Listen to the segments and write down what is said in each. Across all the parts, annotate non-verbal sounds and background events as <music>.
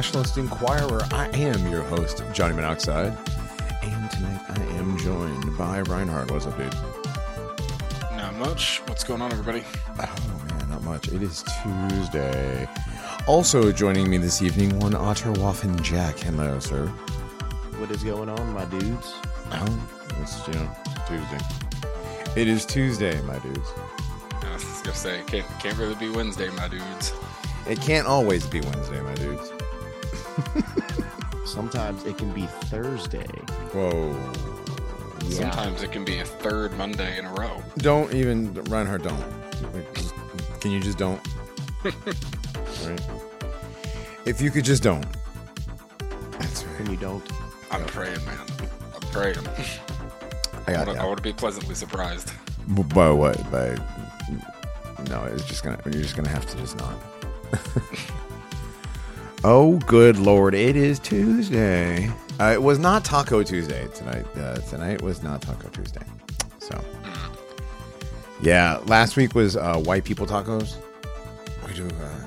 Nationalist Enquirer. I am your host, Johnny Monoxide, and tonight I am joined by Reinhardt. What's up, dude? Not much. What's going on, everybody? Oh man, not much. It is Tuesday. Also joining me this evening, one Otterwaffen Jack. Hello, sir. What is going on, my dudes? Oh, it's you know it's Tuesday. It is Tuesday, my dudes. I was gonna say can't can't really be Wednesday, my dudes. It can't always be Wednesday, my dudes. <laughs> Sometimes it can be Thursday. Whoa. Yeah. Sometimes it can be a third Monday in a row. Don't even Reinhardt. Don't. Just- Can you just don't? <laughs> right. If you could just don't. That's right. When you don't, I'm praying, man. I'm praying. I I got want that. to be pleasantly surprised. By what? By no, it's just gonna. You're just gonna have to just not. <laughs> oh, good lord! It is Tuesday. Uh, it was not Taco Tuesday tonight. Uh, tonight was not Taco Tuesday. So, yeah, last week was uh, white people tacos. We do. Uh,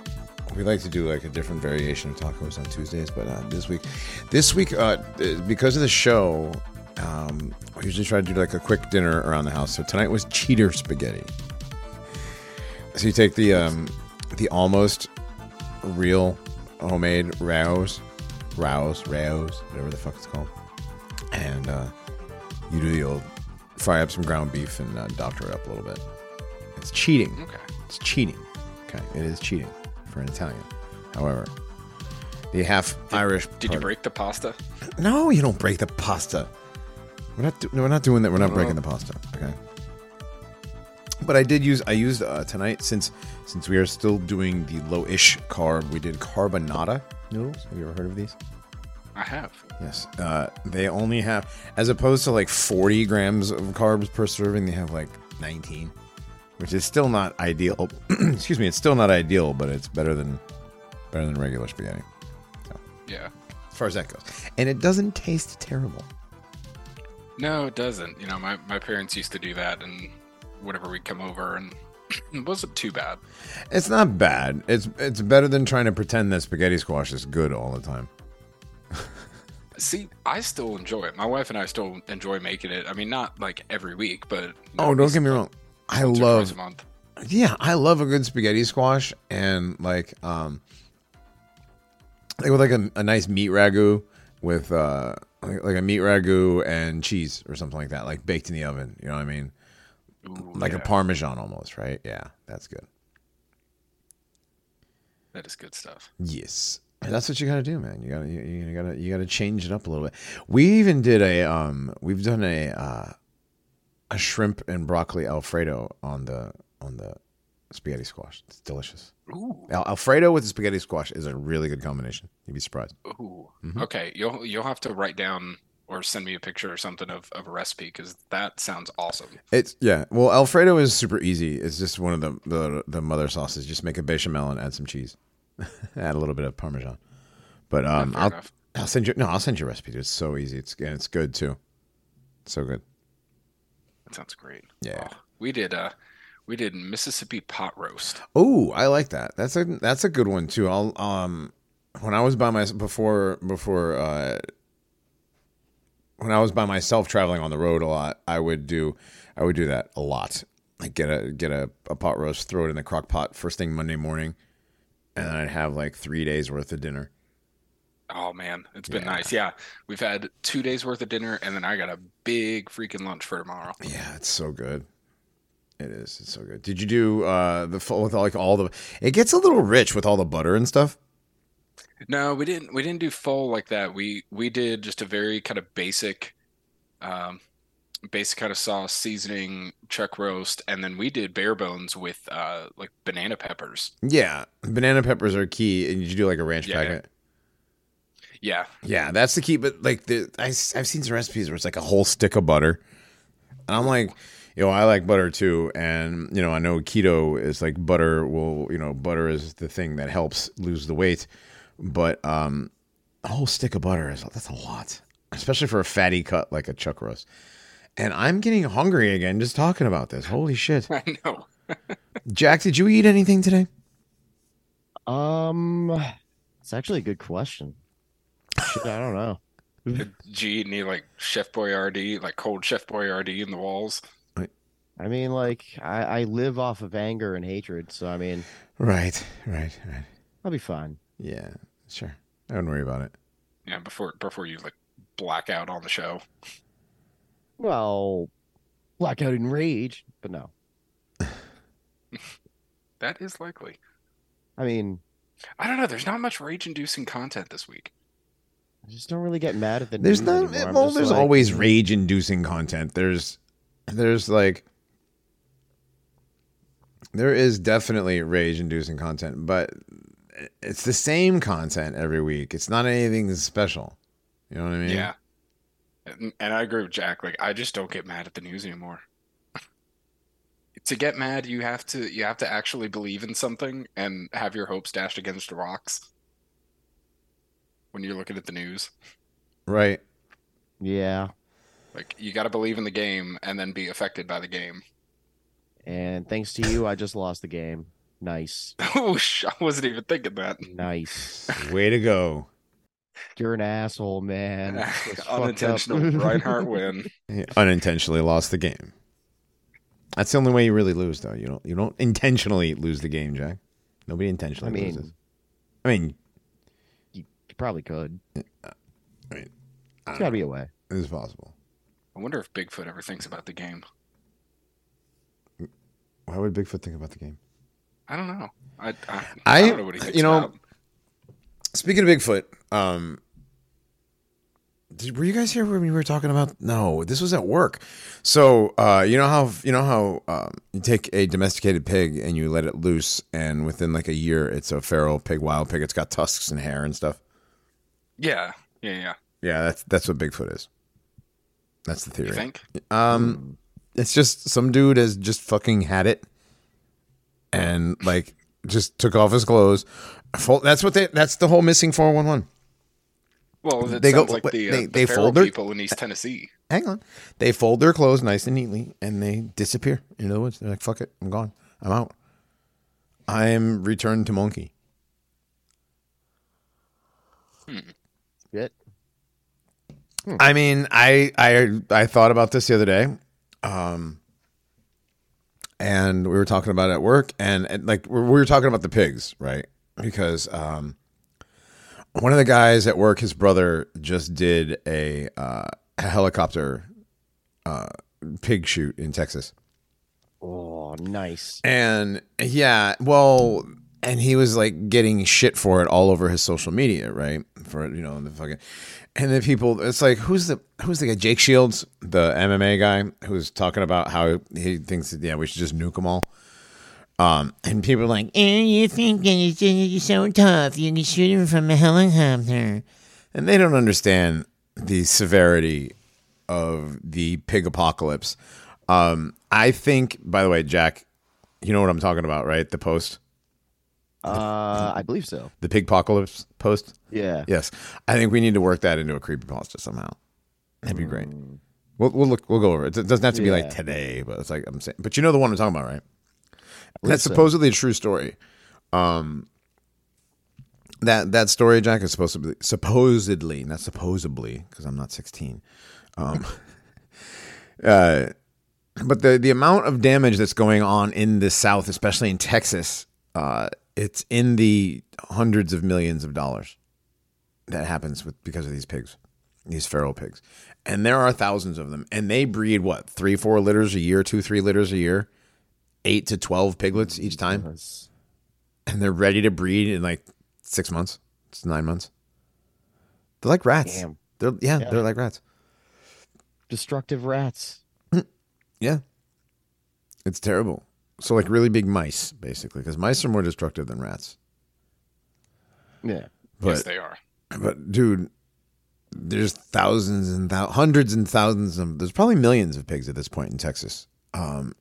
we like to do like a different variation of tacos on Tuesdays, but uh, this week, this week, uh, because of the show, um, we usually try to do like a quick dinner around the house. So tonight was cheater spaghetti. So you take the um, the almost real homemade Rao's, Rao's, Rao's, whatever the fuck it's called, and uh, you do the old fry up some ground beef and uh, doctor it up a little bit. It's cheating. Okay. It's cheating. Okay, it is cheating for an Italian. However, the half Irish. Did you part- break the pasta? no, you don't break the pasta. We're not. Do- no, we're not doing that. We're not Oh. breaking the pasta. Okay. But I did use. I used uh, tonight since since we are still doing the low-ish carb. We did Carba-Nada noodles. Have you ever heard of these? I have. Yes. Uh, they only have, as opposed to like 40 grams of carbs per serving, they have like 19, which is still not ideal. <clears throat> Excuse me. It's still not ideal, but it's better than better than regular spaghetti Yeah. as far as that goes. And it doesn't taste terrible. No, it doesn't. You know, my, my parents used to do that, and whenever we come over, and <coughs> it wasn't too bad. It's not bad. It's it's better than trying to pretend that spaghetti squash is good all the time. See, I still enjoy it. My wife and I still enjoy making it. I mean, not like every week, but Oh, don't get me wrong. I love a month. yeah, I love a good spaghetti squash and like um like with like a, a nice meat ragu with uh like, like a meat ragu and cheese or something like that, like baked in the oven. You know what I mean? Ooh, Like a parmesan almost, right? Yeah, that's good. That is good stuff. Yes. That's what you gotta do, man. You gotta you, you gotta you gotta change it up a little bit. We even did a um we've done a uh a shrimp and broccoli alfredo on the on the spaghetti squash. It's delicious. Ooh. Al- Alfredo with the spaghetti squash is a really good combination. You'd be surprised. Ooh. Mhm. Okay, you'll you'll have to write down or send me a picture or something of, of a recipe because that sounds awesome. It's yeah. Well, Alfredo is super easy. It's just one of the the, the mother sauces. Just make a bechamel and add some cheese. <laughs> add a little bit of parmesan. But um, I'll enough. I'll send you no. I'll send you a recipe. dude. It's so easy. It's and it's good too. So good. That sounds great. Yeah. Oh, we did uh we did Mississippi pot roast. Oh, I like that. That's a that's a good one too. I'll um when I was by myself before before uh when I was by myself traveling on the road a lot, I would do I would do that a lot. Like get a get a, a pot roast, throw it in the crock pot first thing Monday morning, and then I'd have like three days worth of dinner. Oh man, it's been Yeah. nice. Yeah, we've had two days worth of dinner, and then I got a big freaking lunch for tomorrow. Yeah, it's so good. It is. It's so good. Did you do uh the full with like all the? It gets a little rich with all the butter and stuff. No, we didn't. We didn't do full like that. We we did just a very kind of basic, um, basic kind of sauce, seasoning, chuck roast, and then we did bare bones with uh like banana peppers. Yeah, banana peppers are key. And you do like a ranch Yeah, packet. Yeah, Yeah, that's the key. But like the I, have seen some recipes where it's like a whole stick of butter, and I'm like, you know, I like butter too, and you know, I know keto is like butter will, you know, butter is the thing that helps lose the weight, but um, a whole stick of butter is that's a lot, especially for a fatty cut like a chuck roast. And I'm getting hungry again just talking about this. Holy shit, <laughs> I know. <laughs> Jack! Did you eat anything today? Um, it's actually a good question. Shit, I don't know. <laughs> Did you eat any like Chef Boyardee, like cold Chef Boyardee in the walls? I mean, like, I, I live off of anger and hatred, so I mean, Right, right, right. I'll be fine. Yeah, sure. I wouldn't worry about it. Yeah, before before you like black out on the show. Well, blackout in rage, but no. <laughs> That is likely. I mean, I don't know. There's not much rage-inducing content this week. I just don't really get mad at the There's not anymore. Well, there's like, always rage-inducing content. There's there's like there is definitely rage-inducing content, but it's the same content every week. It's not anything special. You know what I mean? Yeah. And, and I agree with Jack. Like, I just don't get mad at the news anymore. <laughs> to get mad, you have to you have to actually believe in something and have your hopes dashed against rocks. When you're looking at the news, Right. Yeah, like you got to believe in the game and then be affected by the game. and thanks to you, I just lost the game. Nice, <laughs> oh, I wasn't even thinking that. nice. <laughs> Way to go. You're an asshole, man. <laughs> That's fucked up. Unintentional Reinhardt win. He unintentionally lost the game. That's the only way you really lose, though. You don't you don't intentionally lose the game, Jack. Nobody intentionally I mean- loses. I mean, You probably could. I mean, I has got to be a way. it's possible. I wonder if Bigfoot ever thinks about the game. Why would Bigfoot think about the game? I don't know. I I, I, I- don't know what he thinks you know, about. Speaking of Bigfoot, um, did, were you guys here when we were talking about? No, this was at work. So uh, you know how you know how um, you take a domesticated pig and you let it loose, and within like a year, it's a feral pig, wild pig. It's got tusks and hair and stuff. Yeah, yeah, yeah. Yeah, that's that's what Bigfoot is. That's the theory. You think? Um, it's just some dude has just fucking had it, and like just took off his clothes. Full, that's what they. That's the whole missing four one one. Well, it They go- like the, uh, they- the they fold their- people in East Tennessee. Hang on, they fold their clothes nice and neatly, and they disappear into the woods. They're like, "Fuck it, I'm gone. I'm out. I am returned to monkey." Shit. I mean, I I I thought about this the other day, um, and we were talking about it at work, and, and like we we were talking about the pigs, right? Because um, one of the guys at work, his brother, just did a, uh, a helicopter uh, pig shoot in Texas. Oh, nice. And yeah, well, and he was like getting shit for it all over his social media, right? For you know the fucking, and then people, it's like who's the who's the guy? Jake Shields, the MMA guy, who's talking about how he thinks that yeah we should just nuke them all. Um, and people are like, Eh, you think that it's just so tough, you can shoot him from a helicopter. and they don't understand the severity of the pig apocalypse. Um, I think, by the way, Jack, you know what I'm talking about, right? The post, Uh, I believe so. the pig apocalypse post. Yeah. Yes, I think we need to work that into a creepypasta somehow. That'd be great. We'll we'll look we'll go over it. It doesn't have to be like today, but it's like I'm saying. But you know the one I'm talking about, right? That's so. supposedly a true story. Um, that that story, Jack, is supposed to be supposedly, not supposedly, because I'm not 16. Um, <laughs> uh, but the the amount of damage that's going on in the South, especially in Texas, uh, it's in the hundreds of millions of dollars that happens with because of these pigs, these feral pigs, and there are thousands of them, and they breed what three, four litters a year, two, three litters a year, eight to twelve piglets each time, That's- and they're ready to breed in like six months, it's nine months. They're like rats. Damn. They're yeah, Yeah. they're like rats. Destructive rats. <clears throat> Yeah. It's terrible. So like really big mice, basically, because mice are more destructive than rats. Yeah. But yes, they are. But dude, there's thousands and thou- hundreds and thousands of there's probably millions of pigs at this point in Texas. Um,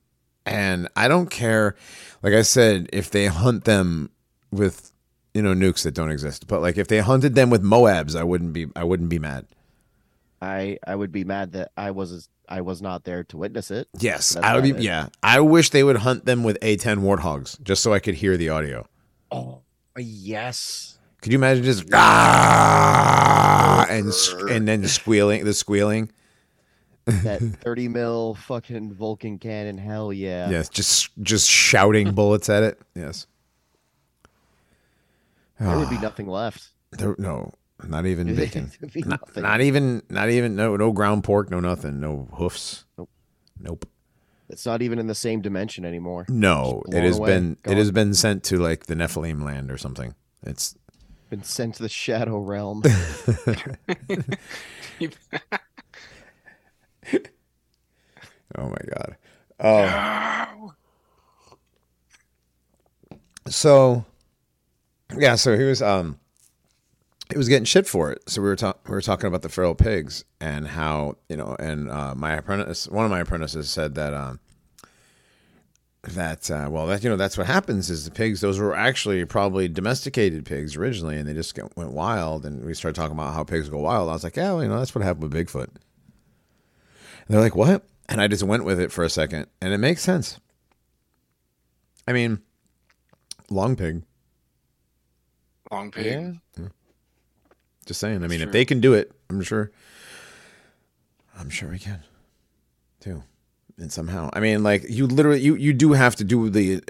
and I don't care. Like I said, if they hunt them with you know nukes that don't exist, but like if they hunted them with Moabs, I wouldn't be I wouldn't be mad. I I would be mad that I was I was not there to witness it. Yes, That's I would be. it. Yeah, I wish they would hunt them with A10 warthogs just so I could hear the audio. Oh, yes. Could you imagine just ah, and and then squealing the squealing? That <laughs> 30 mil fucking Vulcan cannon. Hell yeah. Yes, just just shouting <laughs> bullets at it. Yes. There would be Ah, nothing left. there- no, not even <laughs> bacon. Not, not even not even no no ground pork, no nothing, no hoofs. Nope. Nope. It's not even in the same dimension anymore. No, it has away, been it has been sent to like the Nephilim land or something. It's Been sent to the shadow realm. <laughs> <laughs> oh my god. Oh, so yeah, so he was um he was getting shit for it. So we were talking we were talking about the feral pigs and how you know, and uh, my apprentice, one of my apprentices said that um that uh, well that you know that's what happens is the pigs those were actually probably domesticated pigs originally and they just get, went wild and we started talking about how pigs go wild. I was like, yeah, well, you know that's what happened with Bigfoot. And they're like, what? And I just went with it for a second, and it makes sense. I mean, long pig. Long pig. yeah. Just saying. I mean, if they can do it, I'm sure. I'm sure we can, too, and somehow. I mean, like you literally, you you do have to do the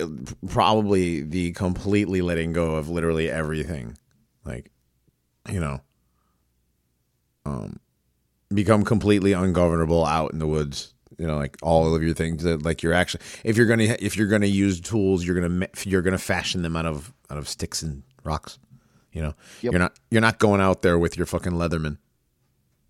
probably the completely letting go of literally everything, like, you know, um, become completely ungovernable out in the woods. You know, like all of your things that like you're actually if you're gonna if you're gonna use tools, you're gonna you're gonna fashion them out of out of sticks and rocks. You know, Yep. you're not you're not going out there with your fucking Leatherman.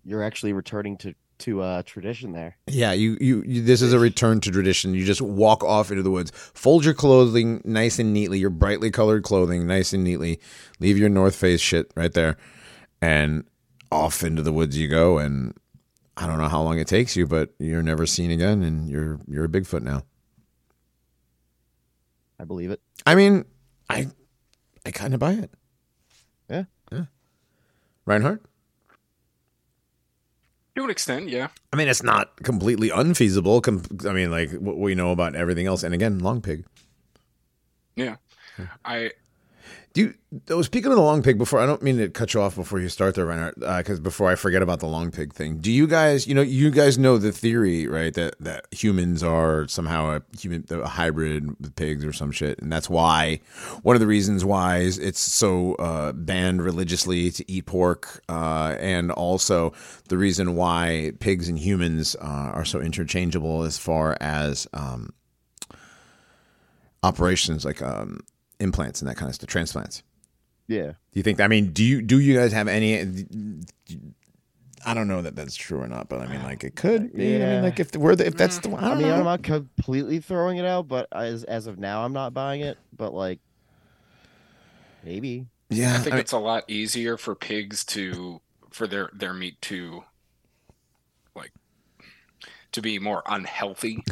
You're actually returning to to uh, tradition there. Yeah, you, you you this is a return to tradition. You just walk off into the woods, fold your clothing nice and neatly, your brightly colored clothing nice and neatly, leave your North Face shit right there, and off into the woods you go. And I don't know how long it takes you, but you're never seen again, and you're you're a Bigfoot now. I believe it. I mean, I I kind of buy it. Yeah. yeah. Reinhardt. To an extent, yeah. I mean, it's not completely unfeasible. Com- I mean, like what we know about everything else. And again, long pig. Yeah. I Do you, speaking of the long pig, before I don't mean to cut you off before you start there, Reinhardt, because before I forget about the long pig thing, do you guys, you know, you guys know the theory, right? That that humans are somehow a human, a hybrid with pigs or some shit, and that's why one of the reasons why is it's so uh, banned religiously to eat pork, uh, and also the reason why pigs and humans uh, are so interchangeable as far as um, operations like um, implants and that kind of stuff, transplants. Yeah. Do you think? I mean, do you do you guys have any? I don't know that that's true or not, but I mean, like it could. Be. I Yeah. mean, like if we're the, if that's the, I, I don't mean, know. I'm not completely throwing it out, but as as of now, I'm not buying it. But like, maybe. yeah, I think I mean, it's a lot easier for pigs to for their their meat to like to be more unhealthy.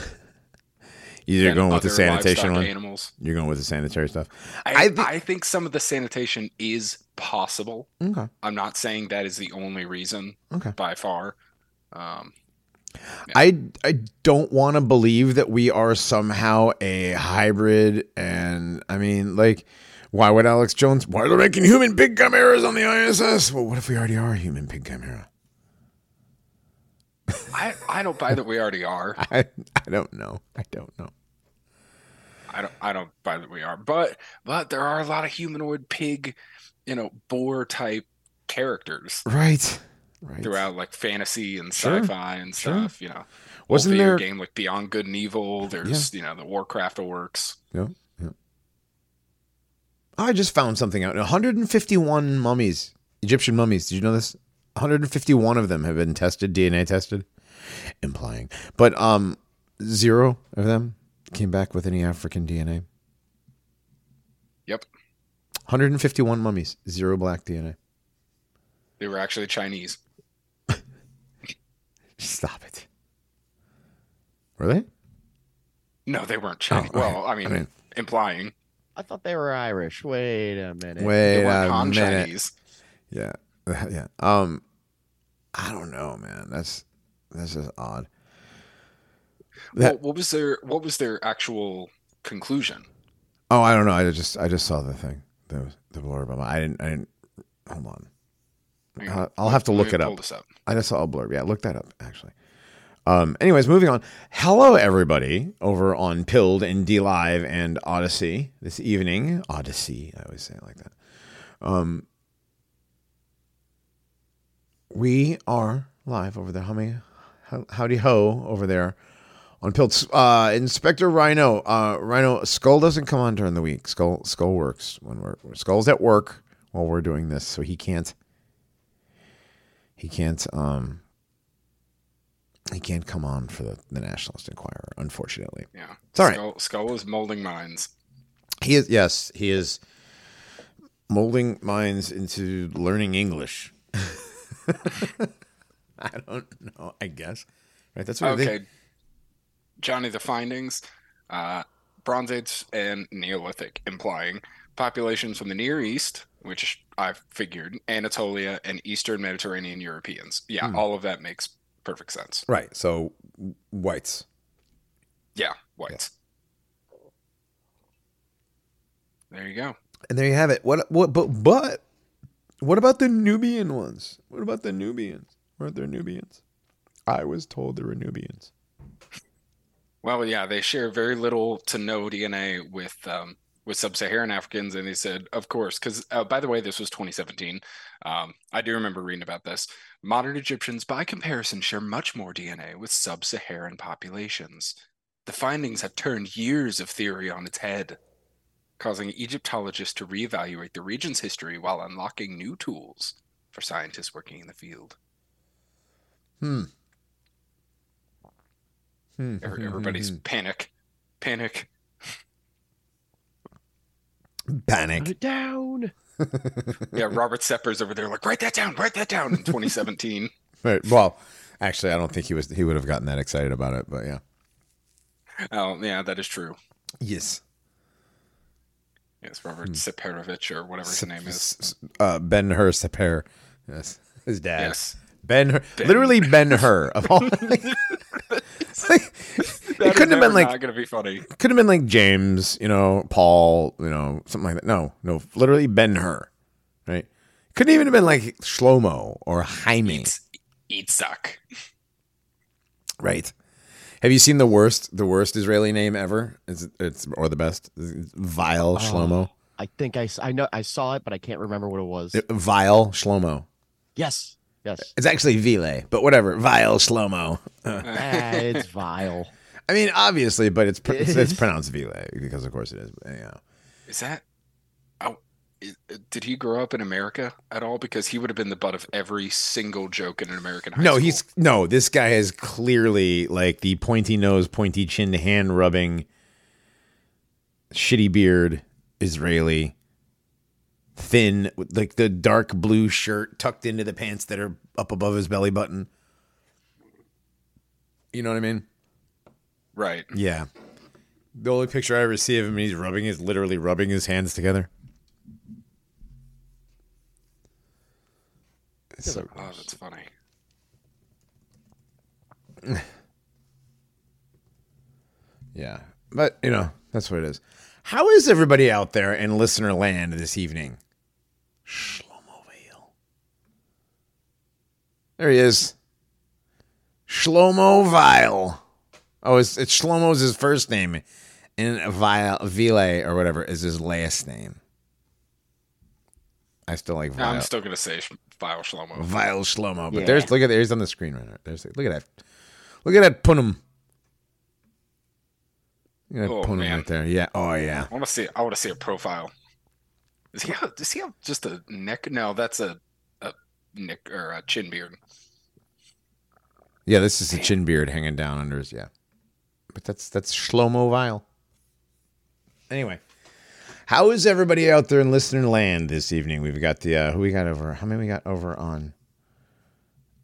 You're going with the sanitation one. Animals. You're going with the sanitary stuff. I, I I, think some of the sanitation is possible. Okay. I'm not saying that is the only reason Okay. by far. Um, I I don't want to believe that we are somehow a hybrid, and I mean, like, why would Alex Jones? Why are they making human pig chimeras on the ISS? Well, what if we already are a human pig chimera? I I don't buy that we already are. <laughs> I I don't know. I don't know. I don't I don't buy that we are. But but there are a lot of humanoid pig, you know, boar type characters Right. Right. throughout like fantasy and sci-fi and sure. stuff. You know, Wasn't there? game like Beyond Good and Evil? There's you know the Warcraft works. Yeah, yeah. I just found something out. 151 mummies, Egyptian mummies. Did you know this? 151 of them have been tested, DNA tested, implying, but um, zero of them came back with any African DNA. Yep, 151 mummies, zero black DNA. they were actually Chinese. <laughs> Stop it. Were they? No, they weren't Chinese. Oh. Well, I mean, I mean- implying I thought they were Irish. Wait a minute. Wait they weren't a minute. Chinese. Yeah, <laughs> yeah. Um, I don't know, man. That's that's just odd. That- What, what was their What was their actual conclusion? Oh, I don't know. I just I just saw the thing. the the blurb. about- I didn't. I didn't. Hold on. I'll have to look it up. up. I just saw a blurb. Yeah, look that up actually. Um, anyways, moving on. Hello, everybody, over on Pilled and D Live and Odysee this evening. Odysee, I always say it like that. Um, we are live over there. How many? Howdy ho over there on Pilled. Uh, Inspector Rhino. Uh, Rhino Skull doesn't come on during the week. Skull Skull works when we're Skull's at work while we're doing this, so he can't he can't um he can't come on for the, the Nationalist Enquirer, unfortunately. Yeah. It's all right. Skull, Skull is molding minds. He is yes, he is molding minds into learning English. <laughs> <laughs> I don't know, I guess. Right, that's what. Okay. Johnny, the findings uh, Bronze Age and Neolithic, implying populations from the Near East, which I figured, Anatolia, and Eastern Mediterranean Europeans. Yeah, Hmm. all of that makes perfect sense. Right. So whites. Yeah, whites. There you go. And there you have it. What what but but what about the Nubian ones? What about the Nubians? Weren't there Nubians? I was told there were Nubians. Well, yeah, they share very little to no DNA with um, with sub-Saharan Africans, and they said, of course, because uh, by the way, this was 2017. Um, I do remember reading about this. Modern Egyptians, by comparison, share much more DNA with sub-Saharan populations. The findings have turned years of theory on its head, causing Egyptologists to reevaluate the region's history while unlocking new tools for scientists working in the field. Hmm. Hmm. Every- Everybody's panic, panic. panic. Put it down. <laughs> Yeah, Robert Sepehr's over there, like, write that down, write that down in 2017. <laughs> Right. Well, actually, I don't think he was. He would have gotten that excited about it. But yeah. oh, yeah, that is true. Yes. Yes, Robert Seperovich or whatever his name is. Uh, ben Hur Sepehr. Yes. His dad. Yes. Ben Hur. Literally Ben Hur. Of all. <laughs> like, like, it couldn't have been like not going to be funny. could have been like James, you know, Paul, you know, something like that. No, no, literally Ben Hur, right? Couldn't even have been like Shlomo or Jaime, Eat, eat suck. right? Have you seen the worst, the worst Israeli name ever? It's, it's or the best, It's Vile Shlomo, I think I, s- I know I saw it, but I can't remember what it was. Vile Shlomo. yes, yes. It's actually Vile, but whatever. Vile Shlomo. Ah, it's vile. <laughs> I mean, obviously, but it's pr- it's, it's pronounced Vile because, of course, it is. But, yeah. Is that? Is, did he grow up in America at all? Because he would have been the butt of every single joke in an American high No, school. he's no. This guy is clearly like the pointy nose, pointy chin, hand rubbing, shitty beard, Israeli, thin, like the dark blue shirt tucked into the pants that are up above his belly button. You know what I mean? right. Yeah. The only picture I ever see of him, he's rubbing his literally rubbing his hands together. So Oh, that's funny. <sighs> Yeah. But, you know, that's what it is. How is everybody out there in listener land this evening? Shlomo Vale. There he is. Shlomo Vile. Oh, it's, it's Shlomo's his first name. And Vile, Vile or whatever is his last name. I still like Vile. I'm still going to say Sh- Vile Shlomo. Vile Shlomo. But Yeah. there's look at there, he's on the screen right now. There's look at that. Look at that punim. Look at that Oh, punim man. right there. Yeah. Oh yeah. I want to see. I want to see a profile. Does he have? Does he have just a neck? No, that's a a neck or a chin beard. Yeah, this is a chin beard hanging down under his yeah. But that's that's Shlomo Vile. Anyway. How is everybody out there in listener land this evening? We've got the uh who we got over how many we got over on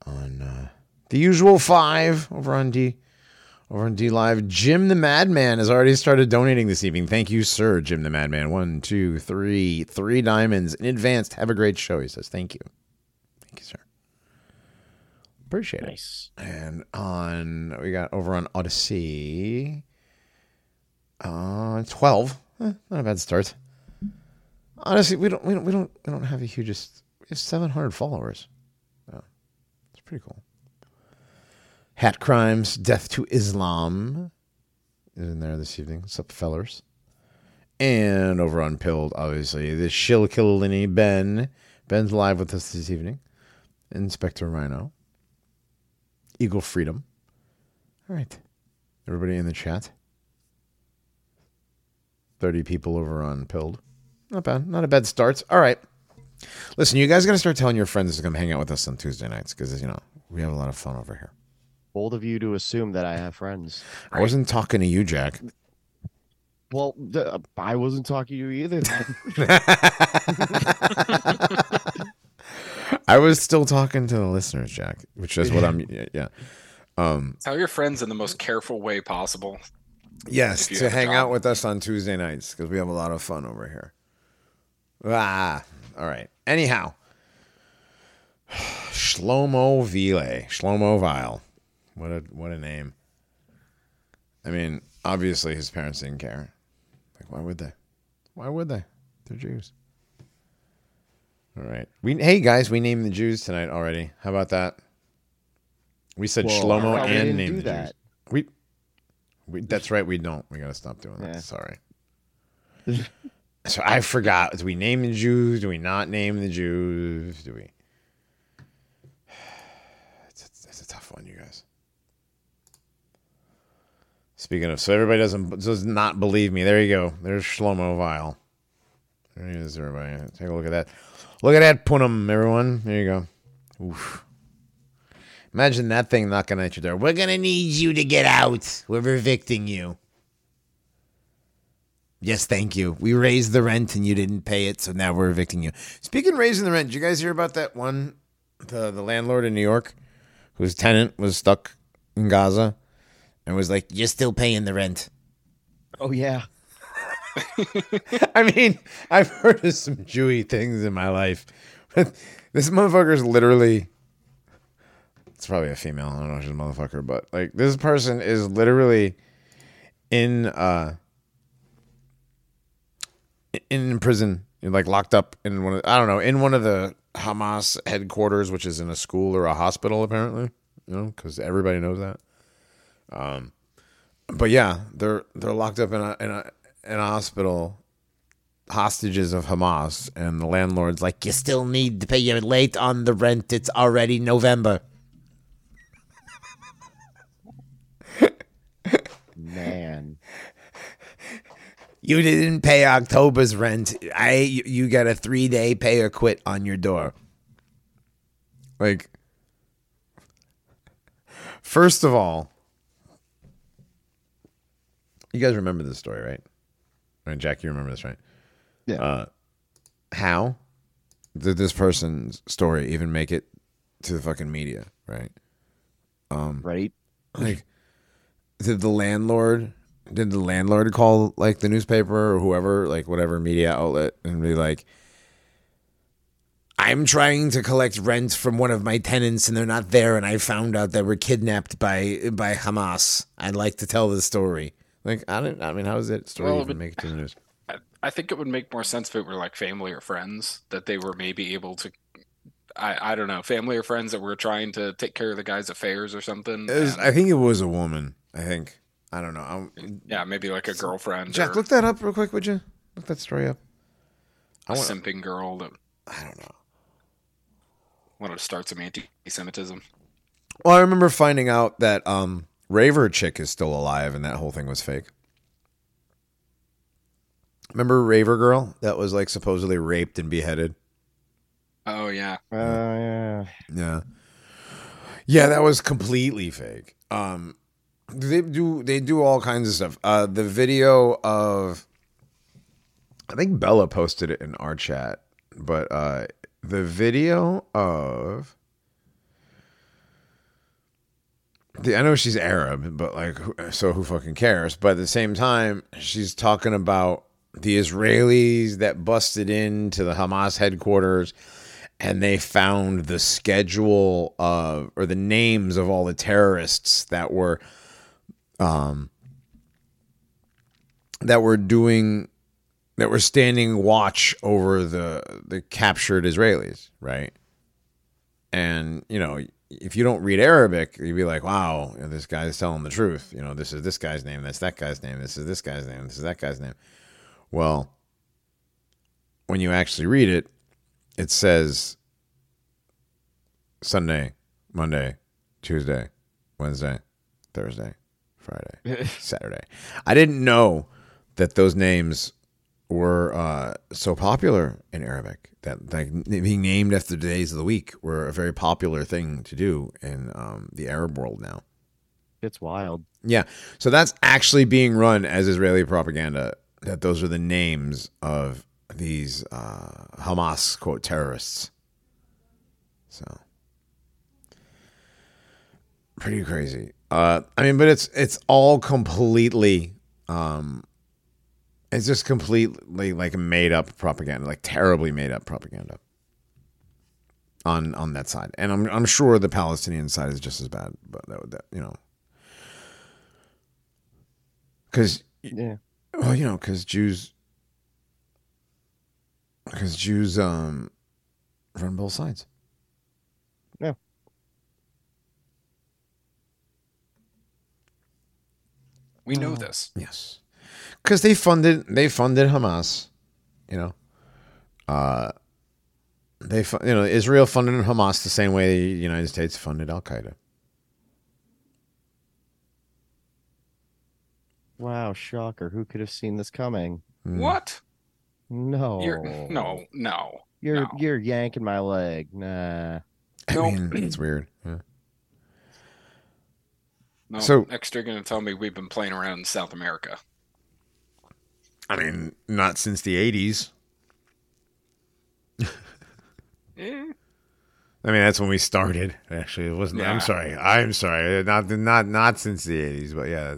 on uh the usual five over on D over on D Live. Jim the Madman has already started donating this evening. Thank you, sir, Jim the Madman. One, two, three, three diamonds in advance. Have a great show. He says, Thank you. Thank you, sir. Appreciate it. Nice. And on we got over on Odysee. Uh twelve. Eh, not a bad start. Honestly, we don't we don't we don't we don't have the hugest. We have seven hundred followers. Yeah, it's pretty cool. Hat crimes, death to Islam is in there this evening. What's up, fellers? And over on Pilled, obviously, the shill Killini Ben. Ben's live with us this evening. Inspector Rhino. Eagle Freedom. All right. Everybody in the chat. 30 people over on Pilled. Not bad. Not a bad start. All right. Listen, you guys got to start telling your friends to come hang out with us on Tuesday nights because, you know, we have a lot of fun over here. Bold of you to assume that I have friends. I wasn't talking to you, Jack. Well, th- I wasn't talking to you either. <laughs> I was still talking to the listeners, Jack, which is what I'm. Yeah. yeah. Um, Tell your friends in the most careful way possible. Yes, to hang out with us on Tuesday nights because we have a lot of fun over here. Ah, all right. Anyhow, <sighs> Shlomo Vile, Shlomo Vile, what a what a name. I mean, obviously his parents didn't care. Like, why would they? Why would they? They're Jews. All right. We hey guys, we named the Jews tonight already. How about that? We said Well, Shlomo I thought we and didn't named the that. Jews. We, we that's right. We don't. We gotta stop doing that. Yeah. Sorry. <laughs> so I forgot. Do we name the Jews? Do we not name the Jews? Do we? <sighs> It's a, it's a tough one, you guys. Speaking of, so everybody doesn't does not believe me. There you go. There's Shlomo Vile. There he is, everybody. Take a look at that. Look at that punim, everyone. There you go. Oof. Imagine that thing knocking at your door. We're gonna need you to get out. We're evicting you. Yes, thank you. We raised the rent and you didn't pay it, so now we're evicting you. Speaking of raising the rent, did you guys hear about that one, the the landlord in New York, whose tenant was stuck in Gaza, and was like, "You're still paying the rent." oh yeah. <laughs> I mean, I've heard of some Jewy things in my life, but this motherfucker's literally. It's probably a female. I don't know if she's a motherfucker, but like this person is literally in uh in prison, like locked up in one of I don't know in one of the Hamas headquarters, which is in a school or a hospital, apparently. You know, because everybody knows that. Um, but yeah, they're they're locked up in a in a in a hospital, hostages of Hamas, and the landlord's like, "You still need to pay. You're late on the rent. It's already November." Man. You didn't pay October's rent. I you, got a three day pay or quit on your door. Like, first of all, you guys remember this story, right? I mean, Jack, you remember this, right? Yeah. Uh, how did this person's story even make it to the fucking media, right? Um, right? like did the landlord did the landlord call like the newspaper or whoever like whatever media outlet and be like i'm trying to collect rent from one of my tenants and they're not there and i found out they we're kidnapped by by hamas i'd like to tell the story like i don't i mean how is that story Well, even make it to the news I, I think it would make more sense if it were like family or friends that they were maybe able to. I, I don't know, family or friends that were trying to take care of the guy's affairs or something. Was- i think it was a woman i think i don't know I'm, yeah, maybe like a girlfriend jack or look that up real quick would you look that story up a I want simping girl that i don't know wanted to start some anti-Semitism. Well, I remember finding out that um, Raver Chick is still alive, and that whole thing was fake. Remember Raver Girl that was like supposedly raped and beheaded? Oh yeah, Uh, yeah. Yeah, yeah, that was completely fake. Um, they do they do all kinds of stuff. Uh, the video of I think Bella posted it in our chat, but uh, the video of the, I know she's Arab, but like, so who fucking cares? But at the same time, she's talking about the Israelis that busted into the Hamas headquarters and they found the schedule of or the names of all the terrorists that were um that were doing that were standing watch over the the captured Israelis, right? And you know, if you don't read Arabic, you'd be like, "Wow, you know, this guy's telling the truth." You know, this is this guy's name, that's that guy's name, this is this guy's name, this is that guy's name. Well, when you actually read it, it says Sunday, Monday, Tuesday, Wednesday, Thursday, Friday, <laughs> Saturday. I didn't know that those names were uh, so popular in Arabic. That like being named after the days of the week were a very popular thing to do in um, the Arab world now. It's wild. Yeah, so that's actually being run as Israeli propaganda. That those are the names of these uh, Hamas quote terrorists. So pretty crazy. Uh, I mean, but it's it's all completely, um, it's just completely like made up propaganda, like terribly made up propaganda on on that side. And I'm I'm sure the Palestinian side is just as bad, but that, that you know, because Yeah. well, you know, because Jews, because Jews um run both sides. Yeah. We know Oh. this. Yes, because they funded they funded Hamas. You know, uh, they fu- you know Israel funded Hamas the same way the United States funded Al Qaeda. Wow, shocker. Who could have seen this coming? Mm. What? No. You're no, no. You're no. you're yanking my leg. Nah. I Nope. mean, it's <clears throat> weird. Yeah. No, So- next you're gonna tell me we've been playing around in South America. I mean, not since the '80s. Eh, I mean, that's when we started. Actually, it wasn't. I'm sorry. I'm sorry. Not not not since the '80s, but yeah.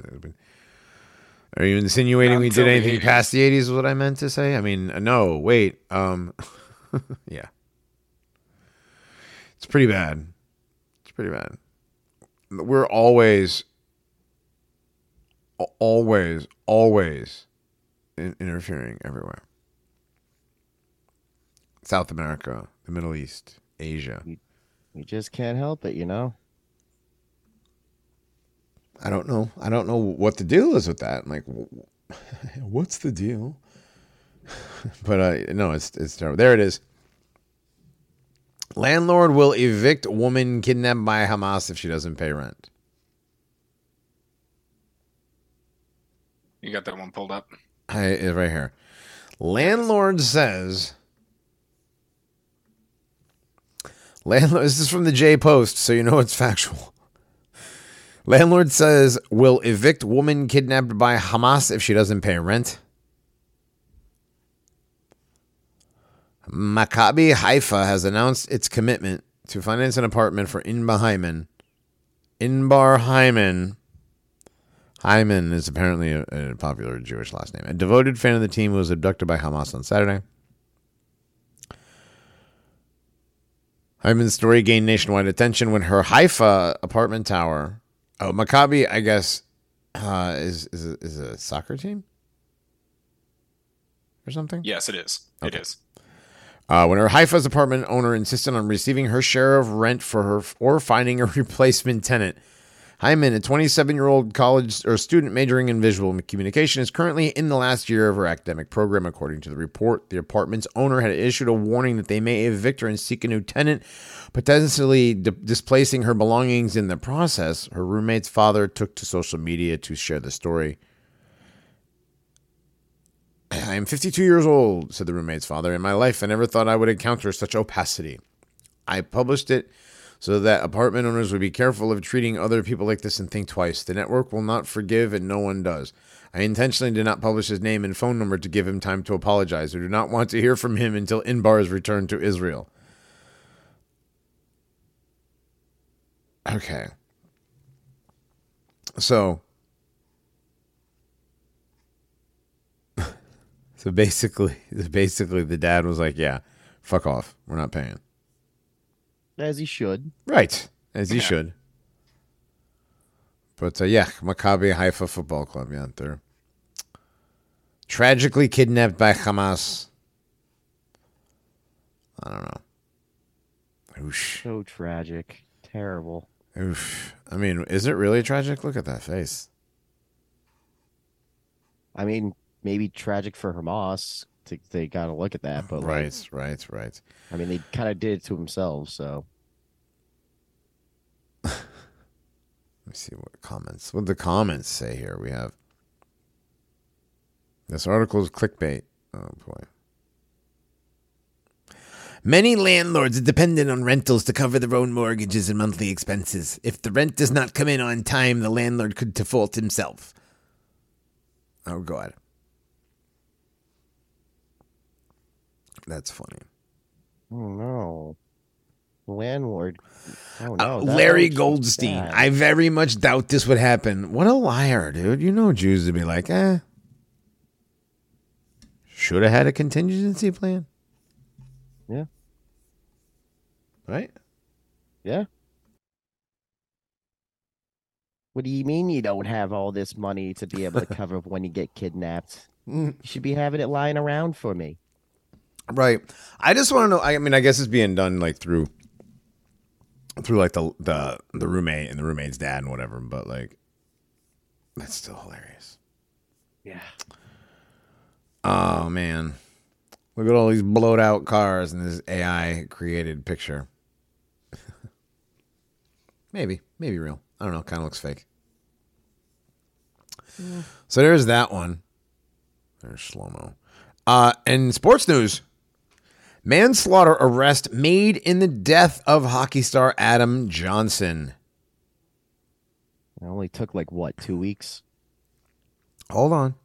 Are you insinuating Not we did anything 80s. past the '80s? Is what I meant to say. I mean, no. Wait. Um, <laughs> yeah. It's pretty bad. It's pretty bad. We're always, always, always in- interfering everywhere. South America, the Middle East, Asia. You just can't help it, you know? I don't know. I don't know what the deal is with that. Like, <laughs> what's the deal? <laughs> but uh, no, it's it's terrible. There it is. Landlord will evict woman kidnapped by Hamas if she doesn't pay rent. you got that one pulled up. I, right here. Landlord says. Landlord. This is from the J Post, so you know it's factual. Landlord says will evict woman kidnapped by Hamas if she doesn't pay rent. Maccabi Haifa has announced its commitment to finance an apartment for Inbar Hyman. Inbar Hyman. Hyman is apparently a, a popular Jewish last name. A devoted fan of the team who was abducted by Hamas on Saturday. Hyman's story gained nationwide attention when her Haifa apartment tower. Oh, Maccabi, I guess, uh, is is a, is a soccer team or something. Yes, it is. It Okay. is. Uh, when her Haifa's apartment owner insisted on receiving her share of rent for her or finding a <laughs> replacement tenant. Hyman, a 27 year old college or student majoring in visual communication, is currently in the last year of her academic program. According to the report, the apartment's owner had issued a warning that they may evict her and seek a new tenant, potentially di- displacing her belongings in the process. Her roommate's father took to social media to share the story. <clears throat> I am 52 years old, said the roommate's father. In my life, I never thought I would encounter such opacity. I published it so that apartment owners would be careful of treating other people like this and think twice. The network will not forgive, and no one does. I intentionally did not publish his name and phone number to give him time to apologize. I do not want to hear from him until Inbar is returned to Israel. Okay. So. So basically, <laughs> basically, the dad was like, "Yeah, fuck off. We're not paying." As he should. Right, as he Yeah. should. But uh, yeah, Maccabi Haifa Football Club. Yeah, they're Tragically kidnapped by Hamas. I don't know. Oosh. So tragic. Terrible. Oof. I mean, is it really tragic? Look at that face. I mean, maybe tragic for Hamas. To, they got to look at that, but like, Right, right, right. I mean, they kind of did it to themselves. So <laughs> Let me see what comments. What the comments say here? We have this article is clickbait. Oh boy. Many landlords are dependent on rentals to cover their own mortgages and monthly expenses. If the rent does not come in on time, the landlord could default himself. Oh God. That's funny. oh no, landlord. Oh Uh, no, that Larry Goldstein. I very much doubt this would happen. What a liar, dude. You know Jews would be like, eh. Should have had a contingency plan. Yeah. Right? Yeah. What do you mean you don't have all this money to be able to <laughs> cover up when you get kidnapped? You should be having it lying around for me. Right. I just want to know. I mean, I guess it's being done like through, through like the the the roommate and the roommate's dad and whatever. But like, that's still hilarious. Yeah. Oh man, look at all these blowed out cars in this AI created picture. <laughs> maybe, maybe real. I don't know. Kind of looks fake. So there's that one. There's slow mo. Uh, and sports news. Manslaughter arrest made in the death of hockey star Adam Johnson. It only took like what, two weeks? Hold on.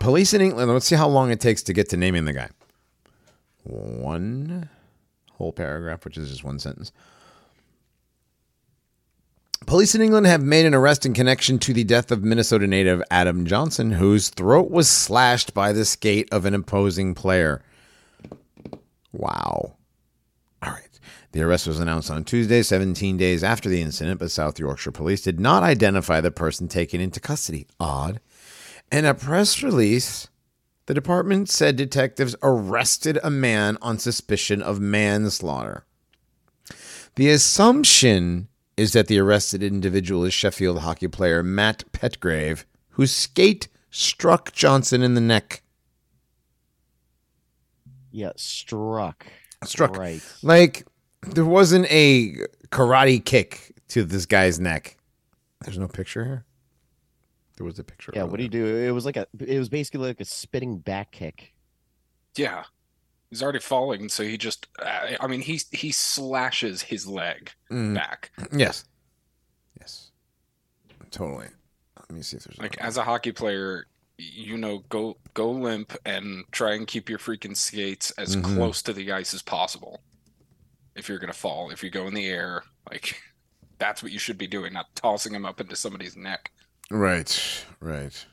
Police in England, let's see how long it takes to get to naming the guy. One whole paragraph, which is just one sentence. Police in England have made an arrest in connection to the death of Minnesota native Adam Johnson, whose throat was slashed by the skate of an opposing player. Wow. All right. The arrest was announced on Tuesday, 17 days after the incident, but South Yorkshire police did not identify the person taken into custody. Odd. In a press release, the department said detectives arrested a man on suspicion of manslaughter. The assumption is that the arrested individual is Sheffield hockey player Matt Petgrave, whose skate struck Johnson in the neck. Yeah, struck. Struck. Right. Like there wasn't a karate kick to this guy's neck. There's no picture here. There was a picture. Yeah, what do you do? It was like a it was basically like a spitting back kick. Yeah. He's already falling, so he just uh, I mean he he slashes his leg Mm, back. yes. Yes. Totally. Let me see if there's Like as a hockey player, you know, go go limp and try and keep your freaking skates as Mhm. close to the ice as possible. If you're gonna fall, if you go in the air, like <laughs> that's what you should be doing, not tossing them up into somebody's neck. Right. Right.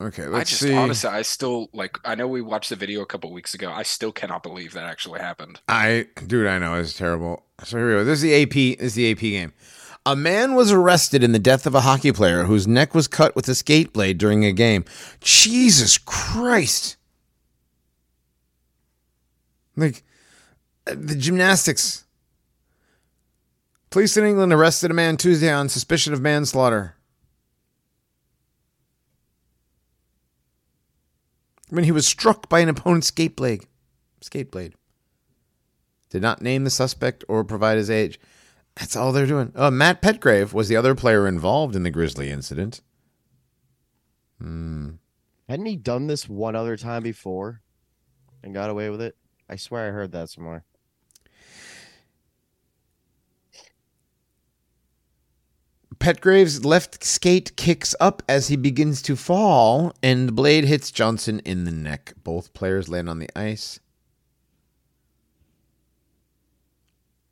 Okay. Let's I just see. honestly, I still like. I know we watched the video a couple weeks ago. I still cannot believe that actually happened. I, dude, I know it's terrible. So here we go. This is the AP. This is the AP game. A man was arrested in the death of a hockey player whose neck was cut with a skate blade during a game. Jesus Christ! Like the gymnastics. Police in England arrested a man Tuesday on suspicion of manslaughter. When he was struck by an opponent's skate blade. Skate blade. Did not name the suspect or provide his age. That's all they're doing. Oh, Matt Petgrave was the other player involved in the grisly incident. Hmm. Hadn't he done this one other time before and got away with it? I swear I heard that somewhere. Petgrave's left skate kicks up as he begins to fall, and the blade hits Johnson in the neck. Both players land on the ice.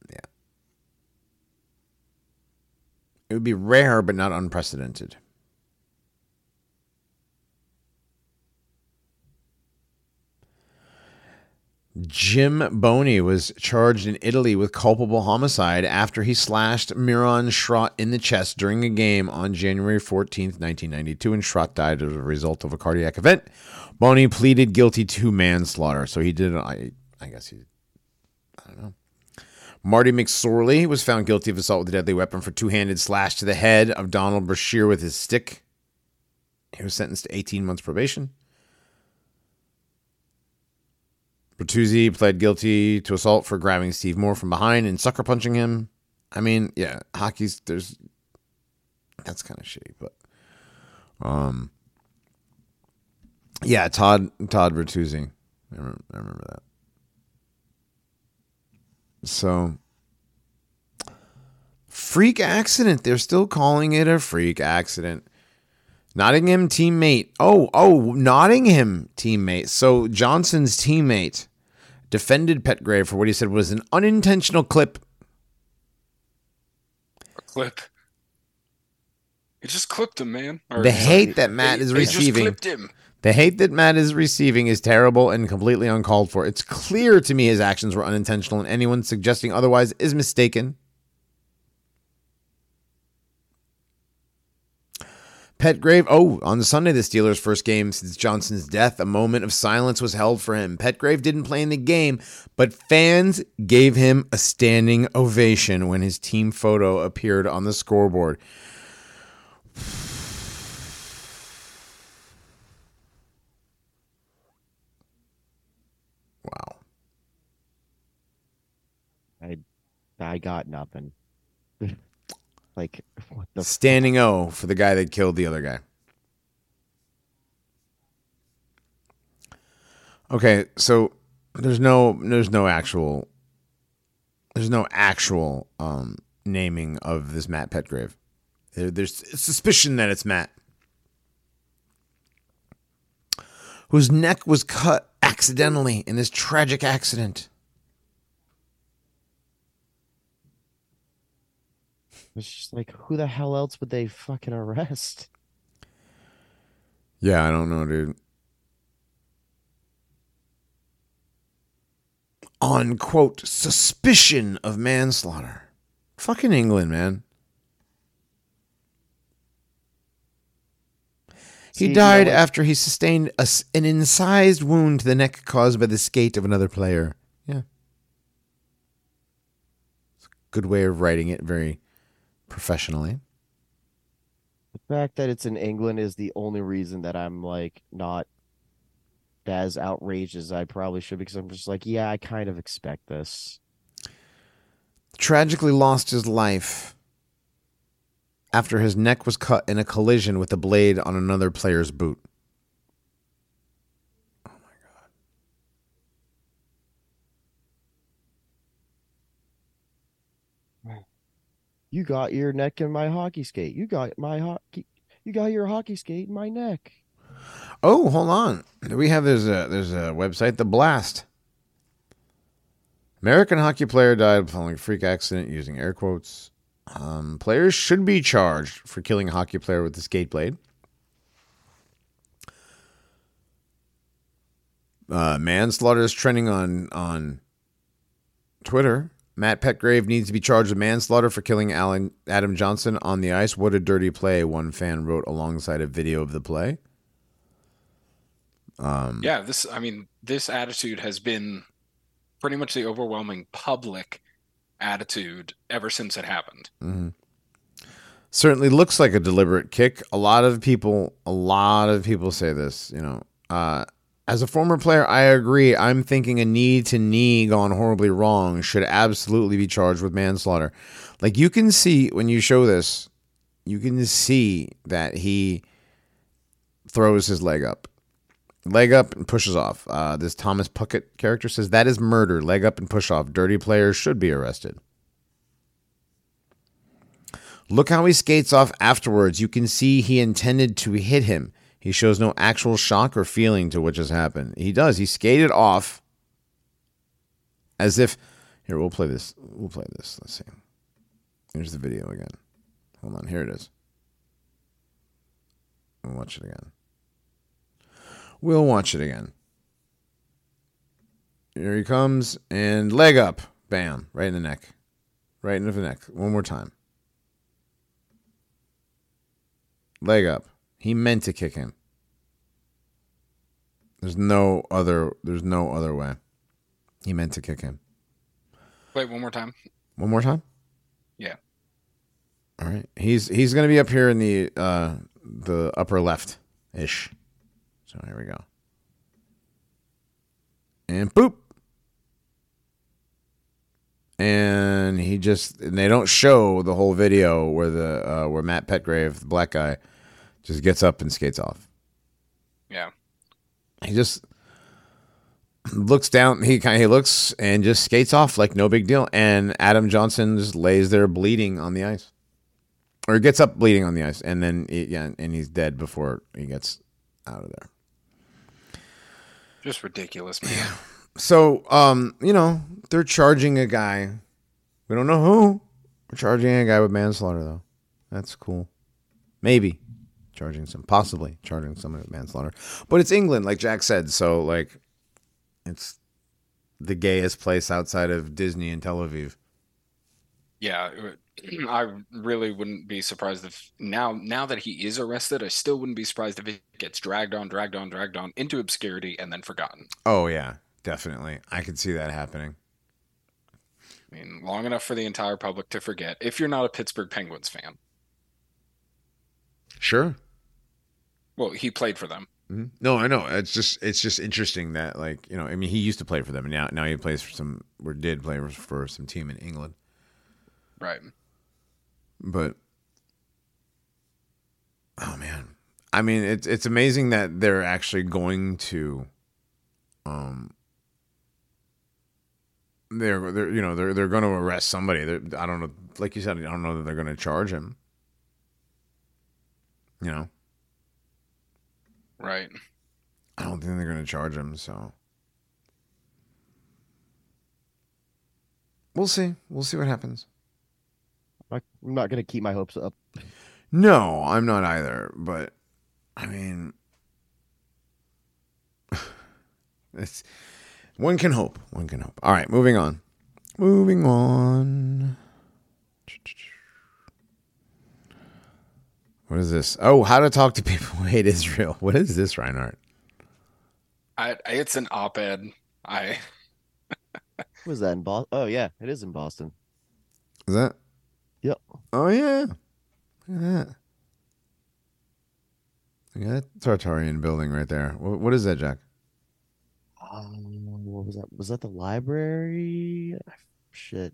Yeah. It would be rare, but not unprecedented. Jim Boni was charged in Italy with culpable homicide after he slashed Miran Schrott in the chest during a game on January 14, 1992, and Schrott died as a result of a cardiac event. Boni pleaded guilty to manslaughter, so he did. I, I guess he. I don't know. Marty McSorley was found guilty of assault with a deadly weapon for two-handed slash to the head of Donald Brashear with his stick. He was sentenced to 18 months probation. Bertuzzi pled guilty to assault for grabbing Steve Moore from behind and sucker punching him. I mean, yeah, hockey's there's that's kind of shitty, but um, yeah, Todd Todd Bertuzzi, I remember, I remember that. So, freak accident. They're still calling it a freak accident. Nottingham teammate. Oh, oh, Nottingham teammate. So Johnson's teammate defended Petgrave for what he said was an unintentional clip. A clip. It just clipped him, man. Or- The hate that Matt They- is receiving. clipped him. The hate that Matt is receiving is terrible and completely uncalled for. It's clear to me his actions were unintentional, and anyone suggesting otherwise is mistaken. Petgrave, oh, on the Sunday, the Steelers' first game since Johnson's death, a moment of silence was held for him. Petgrave didn't play in the game, but fans gave him a standing ovation when his team photo appeared on the scoreboard. Wow. I got nothing. <laughs> like what the Standing O for the guy that killed the other guy. Okay, so there's no there's no actual there's no actual um naming of this Matt Petgrave. There, there's suspicion that it's Matt. Whose neck was cut accidentally in this tragic accident. It's just like who the hell else would they fucking arrest? Yeah, I don't know, dude. On quote suspicion of manslaughter. Fucking England, man. He See, you died know after he sustained a an incised wound to the neck caused by the skate of another player. Yeah. It's a good way of writing it very professionally. The fact that it's in England is the only reason that I'm like not as outraged as I probably should because I'm just like, yeah, I kind of expect this. tragically lost his life after his neck was cut in a collision with a blade on another player's boot. You got your neck in my hockey skate. You got my hockey. You got your hockey skate in my neck. Oh, hold on. We have there's a there's a website, The Blast. American hockey player died following freak accident using air quotes. Um, players should be charged for killing a hockey player with a skate blade. Uh, manslaughter is trending on on Twitter. Matt Petgrave needs to be charged with manslaughter for killing Alan Adam Johnson on the ice. What a dirty play! One fan wrote alongside a video of the play. Um, Yeah, this. I mean, this attitude has been pretty much the overwhelming public attitude ever since it happened. Mm-hmm. Certainly looks like a deliberate kick. A lot of people, a lot of people say this. You know, uh, as a former player, I agree. I'm thinking a knee to knee gone horribly wrong should absolutely be charged with manslaughter. Like you can see when you show this, you can see that he throws his leg up. Leg up and pushes off. Uh, this Thomas Puckett character says that is murder. Leg up and push off. Dirty players should be arrested. Look how he skates off afterwards. You can see he intended to hit him. He shows no actual shock or feeling to what just happened. He does. He skated off as if. Here, we'll play this. We'll play this. Let's see. Here's the video again. Hold on. Here it is. We'll watch it again. We'll watch it again. Here he comes and leg up. Bam. Right in the neck. Right in the neck. One more time. Leg up. He meant to kick him. There's no other there's no other way. He meant to kick him. Wait, one more time. One more time? Yeah. All right. He's he's gonna be up here in the uh the upper left ish. So here we go. And boop. And he just and they don't show the whole video where the uh, where Matt Petgrave, the black guy, just gets up and skates off. Yeah. He just looks down. He kind of he looks and just skates off like no big deal. And Adam Johnson just lays there bleeding on the ice, or gets up bleeding on the ice, and then he, yeah, and he's dead before he gets out of there. Just ridiculous, man. Yeah. So, um, you know, they're charging a guy. We don't know who. We're charging a guy with manslaughter, though. That's cool. Maybe charging some, possibly charging someone with manslaughter. But it's England, like Jack said. So, like, it's the gayest place outside of Disney and Tel Aviv. Yeah, <clears throat> I really wouldn't be surprised if now now that he is arrested, I still wouldn't be surprised if it gets dragged on, dragged on, dragged on into obscurity and then forgotten. Oh, yeah, definitely. I could see that happening. I mean, long enough for the entire public to forget if you're not a Pittsburgh Penguins fan. Sure. Well, he played for them. Mhm. No, I know. It's just it's just interesting that like you know I mean he used to play for them and now now he plays for some or did play for some team in England. Right. but oh man i mean it's it's amazing that they're actually going to um they're they're you know they're they're going to arrest somebody they're, i don't know like you said i don't know that they're going to charge him you know Right. i don't think they're going to charge him so we'll see we'll see what happens I'm not gonna keep my hopes up. No, I'm not either. But I mean, <sighs> it's one can hope. One can hope. All right, moving on. Moving on. What is this? Oh, how to talk to people who hate Israel. What is this, Reinhardt? I, I it's an op-ed. I <laughs> Was that in Boston? Oh yeah, it is in Boston. Is that? Yep. Oh yeah. Look at that. Look at that Tartarian building right there. What, what is that, Jack? Um, what was that? Was that the library? Shit.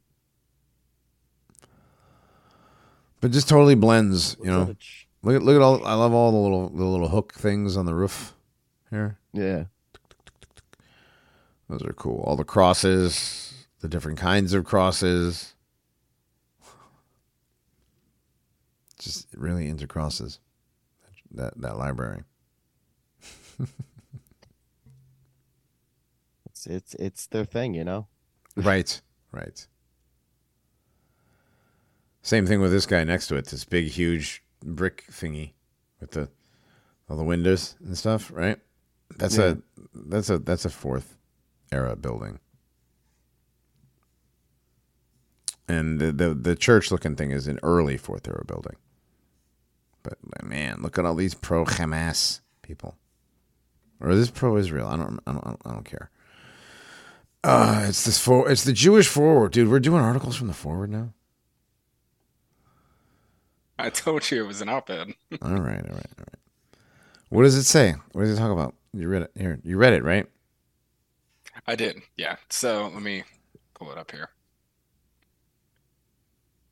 But just totally blends, you Was know. ch- Look at look at all. I love all the little the little hook things on the roof here. yeah. Those are cool. All the crosses, the different kinds of crosses. Just really into crosses. That that library. It's it's it's their thing, you know. Right. Right. Same thing with this guy next to it. This big, huge brick thingy with the all the windows and stuff. Right. That's Yeah. a that's a that's a fourth era building. And the, the the church looking thing is an early fourth era building. But man, look at all these pro Hamas people, or is this pro Israel? I don't, I don't, I don't care. Uh, it's this for it's the Jewish forward, dude. We're doing articles from the forward now. <laughs> I told you it was an op-ed. <laughs> All right, all right, all right. What does it say? What does it talk about? You read it here. You read it, right? I did. Yeah. So let me pull it up here.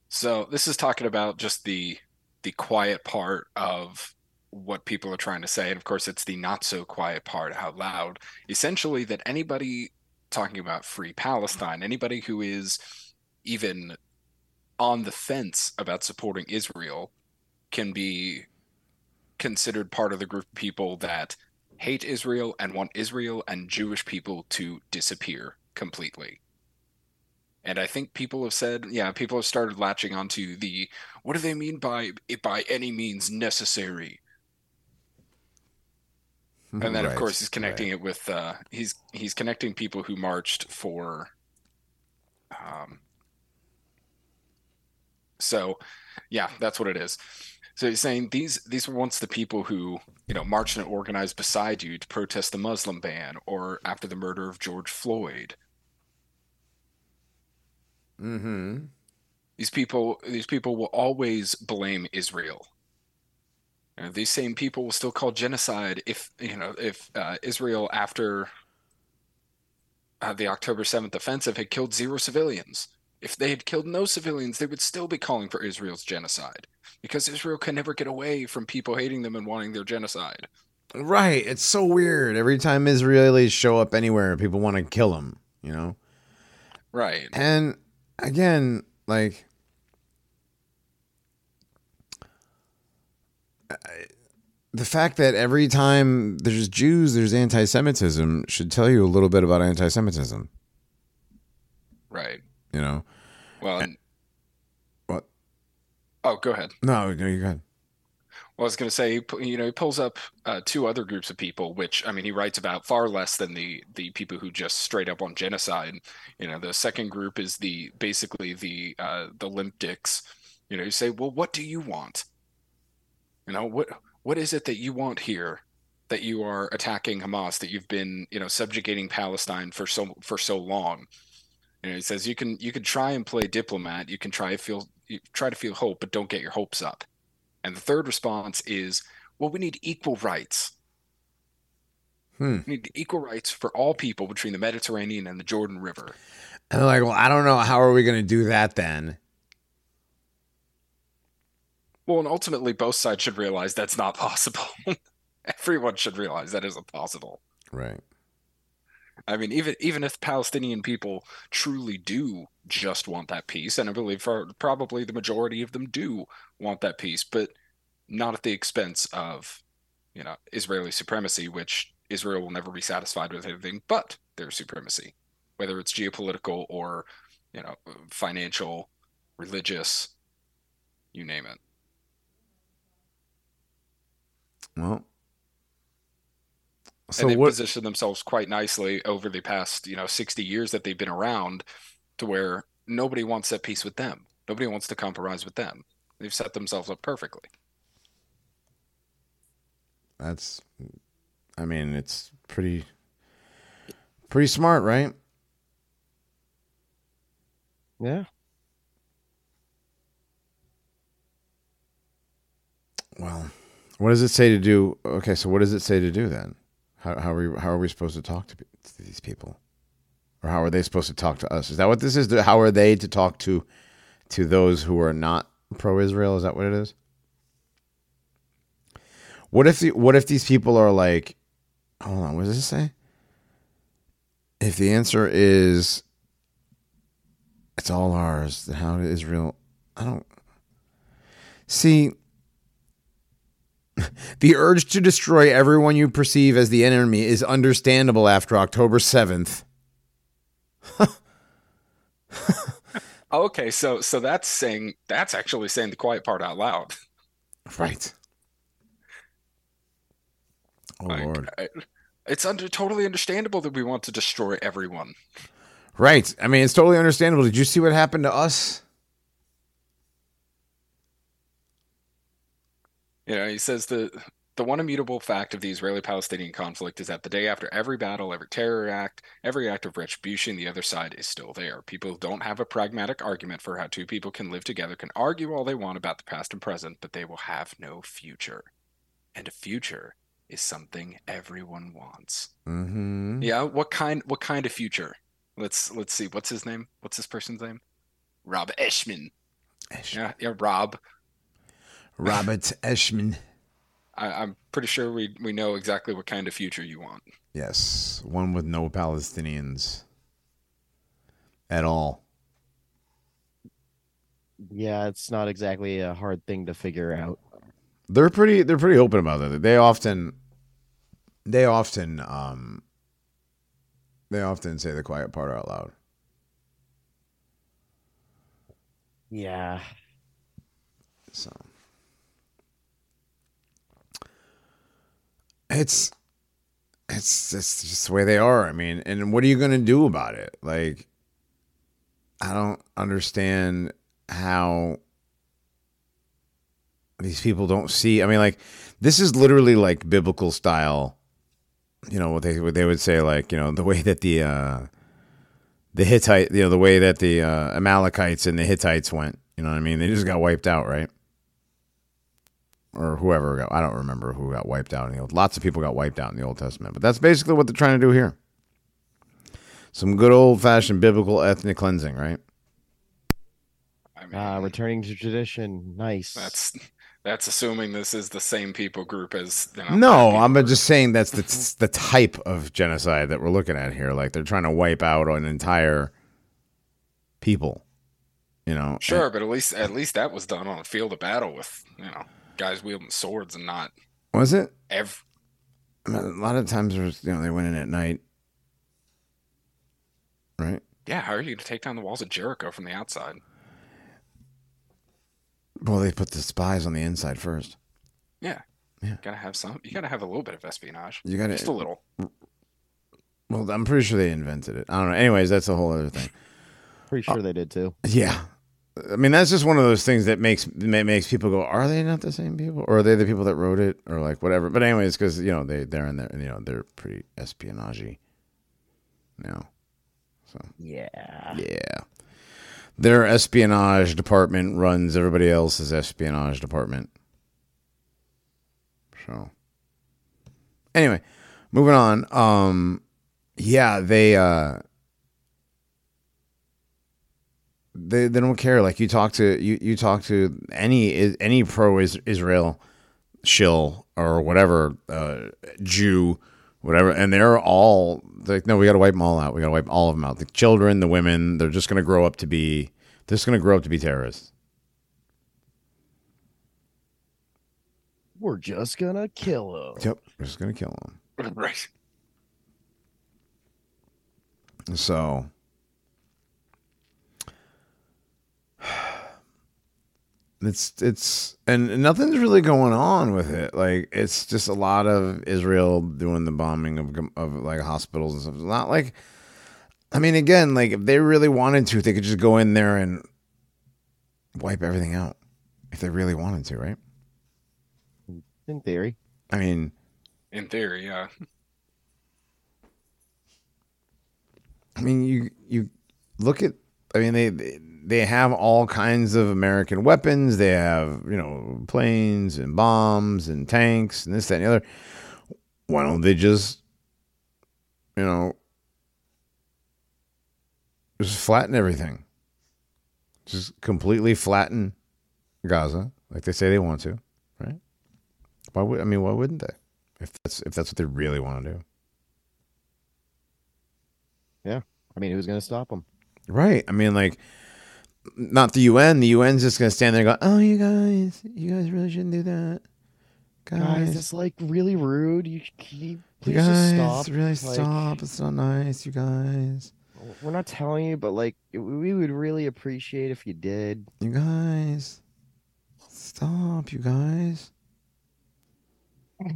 So this is talking about just the the quiet part of what people are trying to say. And of course it's the not so quiet part out loud. Essentially that anybody talking about free Palestine, anybody who is even on the fence about supporting Israel can be considered part of the group of people that hate Israel and want Israel and Jewish people to disappear completely. And I think people have said, yeah, people have started latching onto the what do they mean by it by any means necessary? and then of course he's connecting right. it with uh he's he's connecting people who marched for um so yeah that's what it is so he's saying these these were once the people who you know marched and organized beside you to protest the muslim ban or after the murder of george floyd Mm-hmm. these people these people will always blame israel You know, these same people will still call genocide if you know if uh, Israel after uh, the October seventh offensive had killed zero civilians. If they had killed no civilians, they would still be calling for Israel's genocide because Israel can never get away from people hating them and wanting their genocide. Right. It's so weird. Every time Israelis show up anywhere, people want to kill them, you know? Right. And again, like the fact that every time there's Jews, there's anti-Semitism should tell you a little bit about anti-Semitism. Right. You know? Well. and- What? Oh, go ahead. No, no, you got. Well, I was going to say, you know, he pulls up uh, two other groups of people, which I mean, he writes about far less than the the people who just straight up on genocide. You know, the second group is the basically the uh, the limp dicks. You know, you say, well, what do you want? You know, what what is it that you want here? That you are attacking Hamas? That you've been, you know, subjugating Palestine for so for so long? You know, he says you can you can try and play diplomat. You can try to feel you try to feel hope, but don't get your hopes up. And the third response is, well, we need equal rights. Hmm. We need equal rights for all people between the Mediterranean and the Jordan River. And they're like, well, I don't know. How are we going to do that then? Well, and ultimately, both sides should realize that's not possible. <laughs> Everyone should realize that isn't possible. Right. I mean, even even if Palestinian people truly do just want that peace, and I believe probably the majority of them do want that peace, but not at the expense of, you know, Israeli supremacy, which Israel will never be satisfied with anything but their supremacy, whether it's geopolitical or, you know, financial, religious, you name it. Well. And So they've what? positioned themselves quite nicely over the past, you know, 60 years that they've been around to where nobody wants that peace with them. Nobody wants to compromise with them. They've set themselves up perfectly. That's. I mean, it's pretty. Pretty smart, right? Yeah. Well, what does it say to do? Okay, so what does it say to do then? How, how are we how are we supposed to talk to, to these people, or how are they supposed to talk to us? Is that what this is? How are they to talk to to those who are not pro-Israel? Is that what it is? What if the what if these people are like, hold on, what does this say? If the answer is it's all ours, then how Israel? I don't see. <laughs> The urge to destroy everyone you perceive as the enemy is understandable after October 7th. <laughs> Okay, so so that's saying that's actually saying the quiet part out loud. <laughs> Right. Oh, Like, Lord. I- It's under totally understandable that we want to destroy everyone. Right. I mean, it's totally understandable. Did you see what happened to us? You know, he says the the one immutable fact of the Israeli-Palestinian conflict is that the day after every battle, every terror act, every act of retribution, the other side is still there. People don't have a pragmatic argument for how two people can live together can argue all they want about the past and present, but they will have no future. And a future is something everyone wants. Mm-hmm. Yeah, what kind what kind of future? Let's let's see. What's his name? What's this person's name? Rob Eshman. Yeah, yeah, Rob. Robert Eshman. I, I'm pretty sure we we know exactly what kind of future you want. Yes. One with no Palestinians at all. Yeah, it's not exactly a hard thing to figure out. They're pretty they're pretty open about it. They often they often um they often say the quiet part out loud. Yeah. So it's it's it's just the way they are. I mean, and what are you to do about it? Like, I don't understand how these people don't see. I mean, like, this is literally like biblical style. You know what they what they would say, like you know the way that the uh, the Hittite, you know the way that the uh, Amalekites and the Hittites went. You know what I mean? They just got wiped out, right? Or whoever got, I don't remember who got wiped out in the old. Lots of people got wiped out in the Old Testament, but that's basically what they're trying to do here. Some good old fashioned biblical ethnic cleansing, right? I mean, Ah, returning to tradition. Nice. that's that's assuming this is the same people group as you know, No, I'm group. just saying that's the the type of genocide that we're looking at here. Like they're trying to wipe out an entire people. You know, Sure, but at least at least that was done on a field of battle with you know guys wielding swords and not was it? ev. I mean, a lot of times, there's you know, they went in at night, right? Yeah, how are you going to take down the walls of Jericho from the outside? Well, they put the spies on the inside first. Yeah, Yeah. gotta have some. You gotta have a little bit of espionage, You gotta just a little. Well, I'm pretty sure they invented it. I don't know. Anyways, that's a whole other thing. Pretty sure they did too. Yeah. I mean, that's just one of those things that makes makes people go, "Are they not the same people, or are they the people that wrote it, or like whatever?" But anyways, because you know they they're in there, you know they're pretty espionage. now. so Yeah. yeah, their espionage department runs everybody else's espionage department. So anyway, moving on. Um, yeah, they uh they they don't care. Like you talk to you you talk to any any pro Israel shill or whatever uh, Jew, whatever, and they're all like, no, we got to wipe them all out. We got to wipe all of them out. The children, the women, they're just going to grow up to be they're just going to grow up to be terrorists. We're just gonna kill them. Yep, we're just going to kill them. <laughs> right. So <sighs> it's it's and nothing's really going on with it. Like it's just a lot of Israel doing the bombing of of like hospitals and stuff. It's not like I mean again, like if they really wanted to, they could just go in there and wipe everything out if they really wanted to, right? In theory. I mean, In theory, yeah. I mean, you you look at. I mean, they they- they have all kinds of American weapons. They have you know planes and bombs and tanks and this that and the other. Why don't they just you know just flatten everything? Just completely flatten Gaza like they say they want to, right? Why would I mean? Why wouldn't they? If that's if that's what they really want to do. Yeah, I mean, who's gonna stop them? Right. I mean, like, not the UN. The UN's just going to stand there and go, oh, you guys, you guys really shouldn't do that. Guys, Guys, that's like really rude. You, can you you please guys, just stop. really Like, stop. It's not nice, you guys. We're not telling you, but like, we would really appreciate if you did. You guys, stop, you guys. <laughs>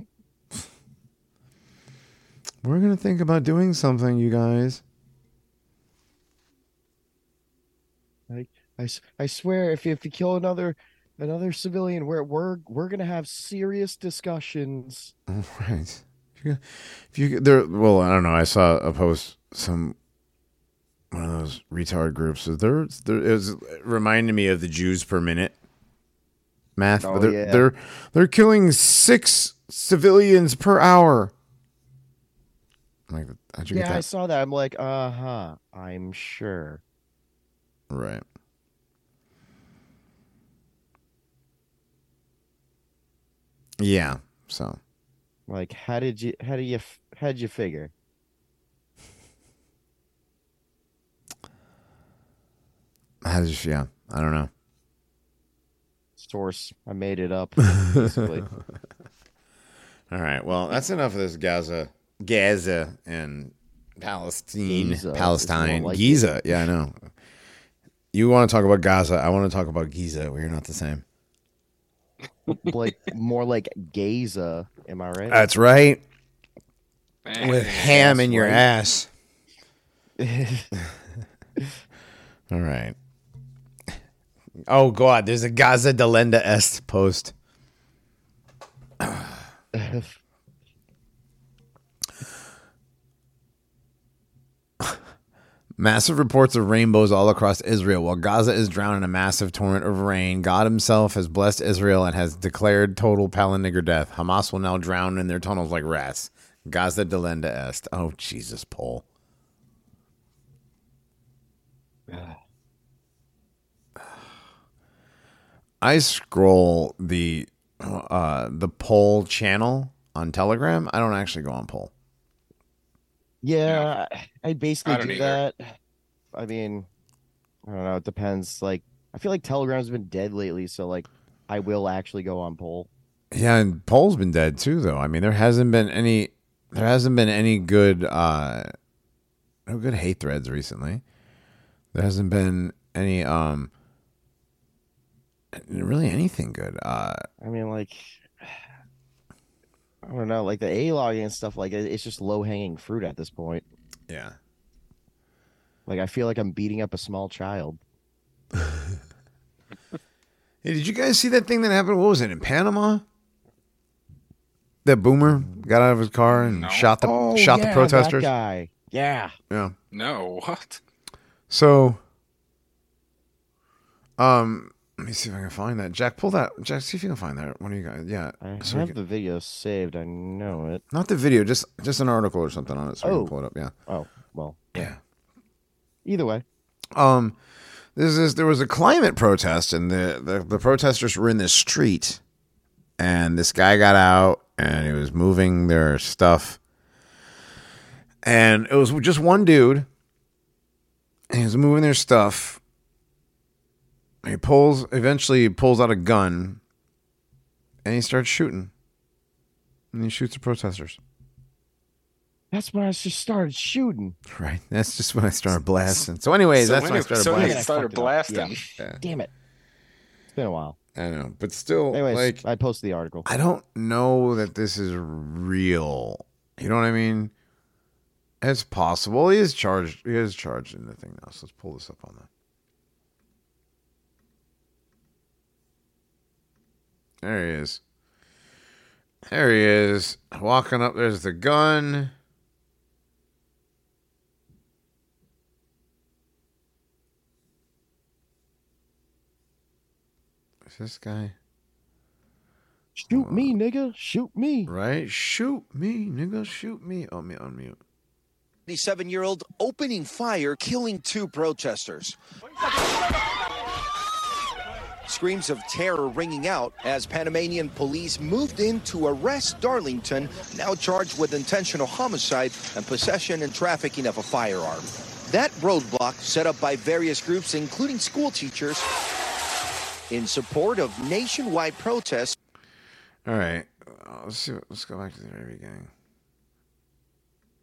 We're going to think about doing something, you guys. I, I swear, if you, if you kill another another civilian, we're we're we're gonna have serious discussions. <laughs> Right. If you, if you there, well, I don't know. I saw a post some one of those retard groups. So there, there it was reminding me of the Jews per minute math. Oh, they're, yeah. they're they're killing six civilians per hour. I'm like, how'd you Yeah, get I saw that. I'm like, uh huh. I'm sure. Right. Yeah. So Like, how did you how do you how did you figure? how did you? Yeah. I don't know. Source, I made it up. Basically, <laughs> All right. Well, that's enough of this Gaza, Gaza, and Palestine, Giza Palestine, like Giza. Yeah, I know. You want to talk about Gaza? I want to talk about Giza. We're not the same. Like more like Gaza. Am I right? That's right. with ham in your right. ass. <laughs> All right. Oh God, there's a Gaza Delenda Est post. <laughs> Massive reports of rainbows all across Israel. While Gaza is drowned in a massive torrent of rain, God Himself has blessed Israel and has declared total palinigger death. Hamas will now drown in their tunnels like rats. Gaza delenda est. Oh Jesus, Paul. I scroll the uh, the poll channel on Telegram. I don't actually go on Poal. Yeah, I basically I don't do either. that. I mean, I don't know. It depends. Like, I feel like Telegram's been dead lately, so like, I will actually go on Poal. Yeah, and Poal's been dead too, though. I mean, there hasn't been any, there hasn't been any good, uh, no good hate threads recently. There hasn't been any, um, really anything good. Uh, I mean, like, I don't know, like the A logging and stuff. Like, it- it's just low hanging fruit at this point. yeah. Like, I feel like I'm beating up a small child. <laughs> Hey, did you guys see that thing that happened? What was it in Panama? That boomer got out of his car and No. shot the oh, shot yeah, the protesters. That guy. Yeah. Yeah. No, what? So, um, let me see if I can find that. Jack, pull that. Jack, see if you can find that. One of you guys. Yeah. I So we have can- the video saved. I know it. not the video, just just an article or something on it, so we Oh. can pull it up. Yeah. Oh, well, Yeah. either way. Um, this is there was a climate protest, and the, the the protesters were in the street, and this guy got out and he was moving their stuff, and it was just one dude, and he was moving their stuff. He pulls eventually he pulls out a gun, and he starts shooting, and he shoots the protesters. That's when I just started shooting. Right. That's just when I started blasting. So, anyways, so that's when I started so blasting. he started fucked it up. blasting. Yeah. Damn it. It's been a while. I know, but still, Anyways, like I posted the article. I don't know that this is real. You know what I mean? It's possible. He is charged. He is charged in the thing now. So let's pull this up on that. There he is. There he is. Walking up. There's the gun. Is this guy? Shoot oh. me, nigga. Shoot me. Right? Shoot me, nigga. Shoot me. Oh, me unmute. 27 year old opening fire, killing two protesters. Screams of terror ringing out as Panamanian police moved in to arrest Darlington, now charged with intentional homicide and possession and trafficking of a firearm. That roadblock, set up by various groups, including school teachers, in support of nationwide protests All right. Uh, let's see. Let's go back to the very beginning.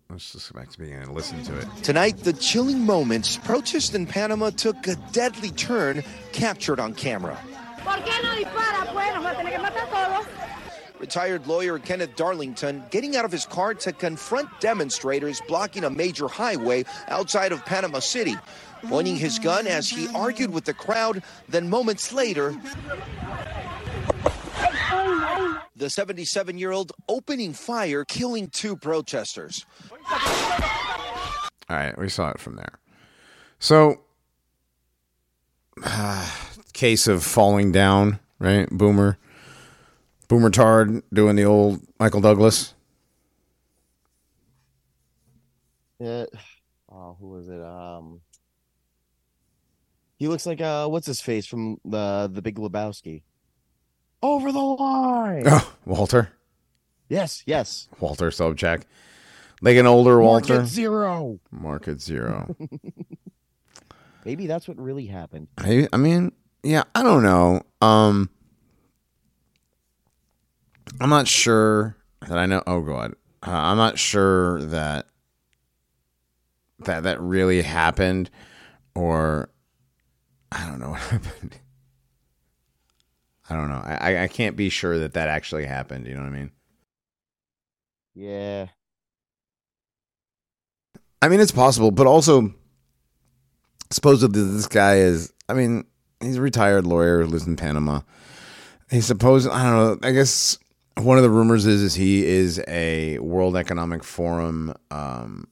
Let's just go back to the beginning and listen to it. Tonight, the chilling moments protest in Panama took a deadly turn captured on camera. ¿Por qué no dispara? Pues nos va a tener que matar a todos. Retired lawyer Kenneth Darlington getting out of his car to confront demonstrators blocking a major highway outside of Panama City, pointing his gun as he argued with the crowd. Then moments later, the 77 year old opening fire, killing two protesters. All right, we saw it from there. So, <sighs> case of falling down, right? Boomer, Boomer Tard doing the old Michael Douglas. Yeah. Oh, who was it? Um, he looks like uh, what's his face from the the Big Lebowski? Over the line. Oh, Walter, Yes, yes. Walter Sobchak, like an older Walter. Market zero. Market zero. <laughs> Maybe that's what really happened. I, I mean, yeah, I don't know. Um, I'm not sure that I know. Oh God, uh, I'm not sure that that that really happened, or I don't know what <laughs> happened. I don't know. I I- can't be sure that that actually happened. You know what I mean? Yeah. I mean, it's possible, but also, supposedly this guy is. I mean, he's a retired lawyer who lives in Panama. He's supposed. I don't know. I guess one of the rumors is is he is a World Economic Forum. Um,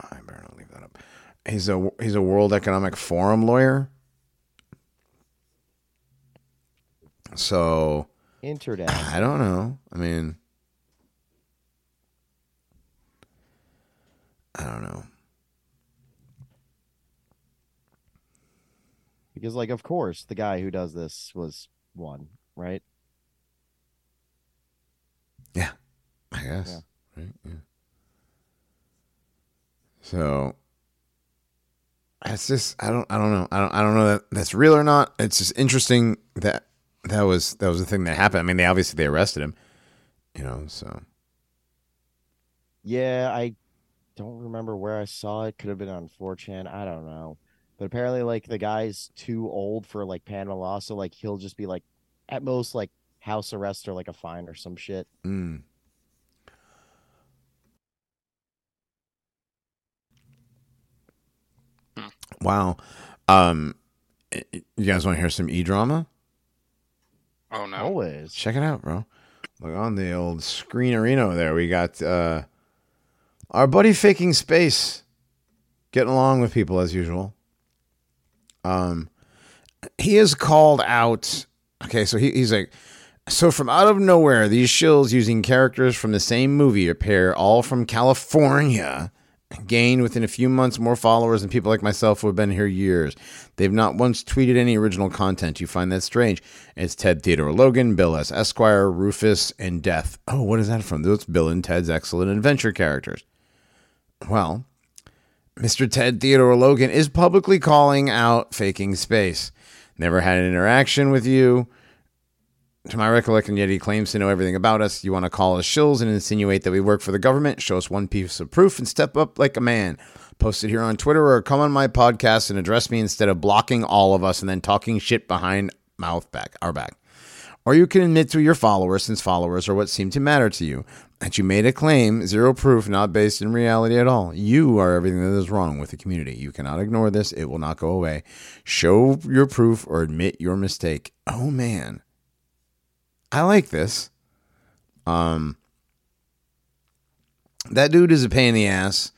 I better not leave that up. He's a he's a World Economic Forum lawyer. So Internet. I don't know. I mean, I don't know. Because, like, of course, the guy who does this was one, right? Yeah, I guess. Yeah. Right? Yeah. So it's just I don't I don't know. I don't I don't know that that's real or not. It's just interesting that that was that was the thing that happened. I mean, they obviously they arrested him, you know, so Yeah, I don't remember where I saw it. Could have been on 4chan. I don't know. But apparently, like, the guy's too old for, like, Panama law. So, like, he'll just be, like, at most, like, house arrest or, like, a fine or some shit. mm. Wow. Um you guys want to hear some e drama? Oh no. Always. Check it out, bro. Look on the old screen arena there. We got uh our buddy faking space getting along with people as usual. Um he is called out. Okay, so he, he's like so from out of nowhere, these shills using characters from the same movie appear all from California gain within a few months more followers than people like myself who have been here years. They've not once tweeted any original content. You find that strange. It's Ted Theodore Logan, Bill S. Esquire, Rufus, and Death. Oh, what is that from? Those Bill and Ted's excellent adventure characters. Well, Mr. Ted Theodore Logan is publicly calling out faking space. Never had an interaction with you. To my recollection, yet he claims to know everything about us. You want to call us shills and insinuate that we work for the government? Show us one piece of proof and step up like a man. Post it here on Twitter or come on my podcast and address me instead of blocking all of us and then talking shit behind mouth back our back. Or you can admit to your followers, since followers are what seem to matter to you, that you made a claim, zero proof, not based in reality at all. You are everything that is wrong with the community. You cannot ignore this. It will not go away. Show your proof or admit your mistake. Oh man. I like this. Um that dude is a pain in the ass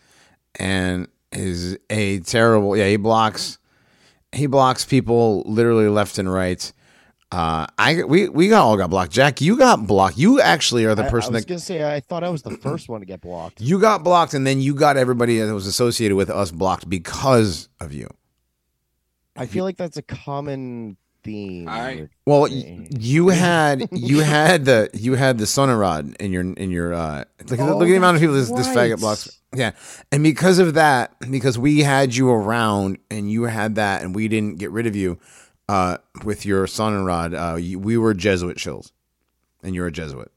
and is a terrible yeah, he blocks he blocks people literally left and right. Uh, I we we got all got blocked. Jack, you got blocked. You actually are the I- person I, was that gonna say I thought I was the first one to get blocked. you got blocked, and then you got everybody that was associated with us blocked because of you. I feel like that's a common theme. I- Well, y- you had you had the you had the Sonarod in your in your uh look, at the- Oh, look at the amount of people this, that's this faggot blocks. Yeah, and because of that, because we had you around and you had that, and we didn't get rid of you uh with your Sonarod, uh, you, we were Jesuit shills, and you're a Jesuit.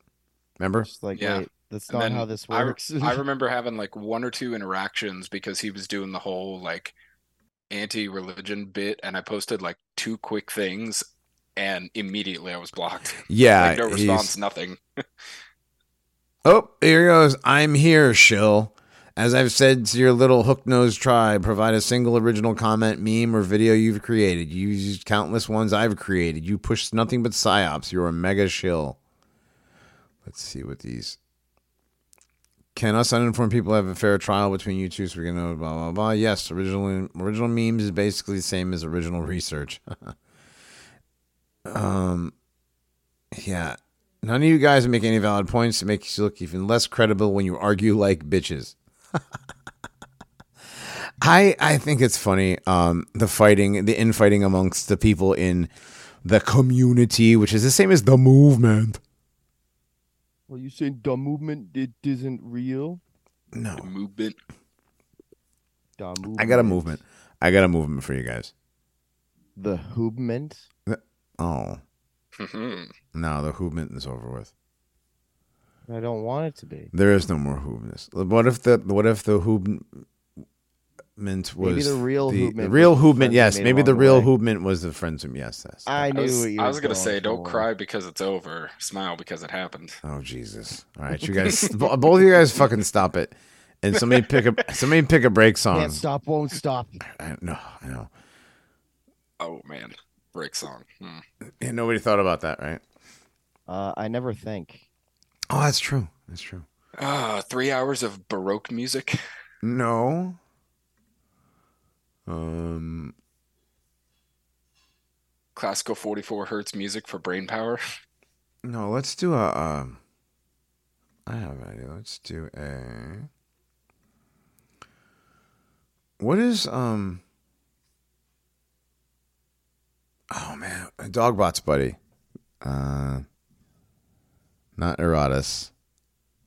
Remember? Just like, Yeah. wait, that's And not how this I- works. I <laughs> remember having like one or two interactions because he was doing the whole like anti-religion bit, and I posted like two quick things, and immediately I was blocked. <laughs> Yeah. like no he's- response, nothing. <laughs> Oh, here he goes. I'm here, shill. As I've said to your little hook nosed tribe, provide a single original comment, meme, or video you've created. You used countless ones I've created. You push nothing but psyops. You're a mega shill. Let's see what these. Can us uninformed people have a fair trial between you two so we can know blah blah blah? Yes, original original memes is basically the same as original research. <laughs> um yeah. None of you guys make any valid points. It makes you look even less credible when you argue like bitches. <laughs> I I think it's funny um, the fighting, the infighting amongst the people in the community, which is the same as the movement. Well, you saying the movement it isn't real? No, The movement. The movement. I got a movement. I got a movement for you guys. The movement. Oh Mhm. no, the movement is over with. I don't want it to be. There is no more hoobness. What if the what if the hoobment was Maybe the real the, hoobment real was the hoobment? friends Yes, maybe the along the real way. hoobment was the friends from yes. yes. I I knew was, what you I was were gonna going say, don't for. cry because it's over. Smile because it happened. Oh Jesus! All right, you guys, <laughs> both of you guys, fucking stop it. and somebody pick a <laughs> somebody pick a break song. Can't stop, won't stop. I know, I know. Oh man, break song. Hmm. Yeah, nobody thought about that, right? Uh, I never think. Oh, that's true. That's true. Ah, three hours of baroque music. No. Um. Classical 44 hertz music for brain power. No. Let's do a. Um, I have an idea. Let's do a. What is um? Oh man, Dogbots, buddy. Uh, not Eratus.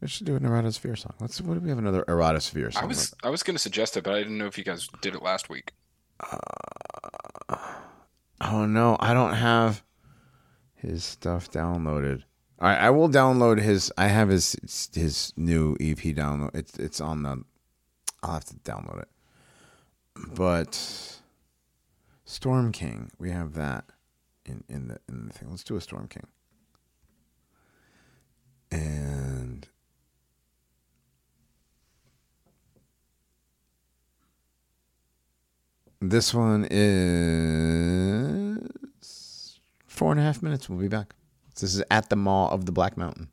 We should do an Eratosphere song. Let's. What do we have another Eratosphere song? I was I was gonna suggest it, but I didn't know if you guys did it last week. Uh, oh no, I don't have his stuff downloaded. All right, I will download his. I have his his new EP download. It's it's on the. I'll have to download it. But Storm King, we have that in in the in the thing. Let's do a Storm King. And This one is four and a half minutes. We'll be back. This is at the Maw of the Black Mountain.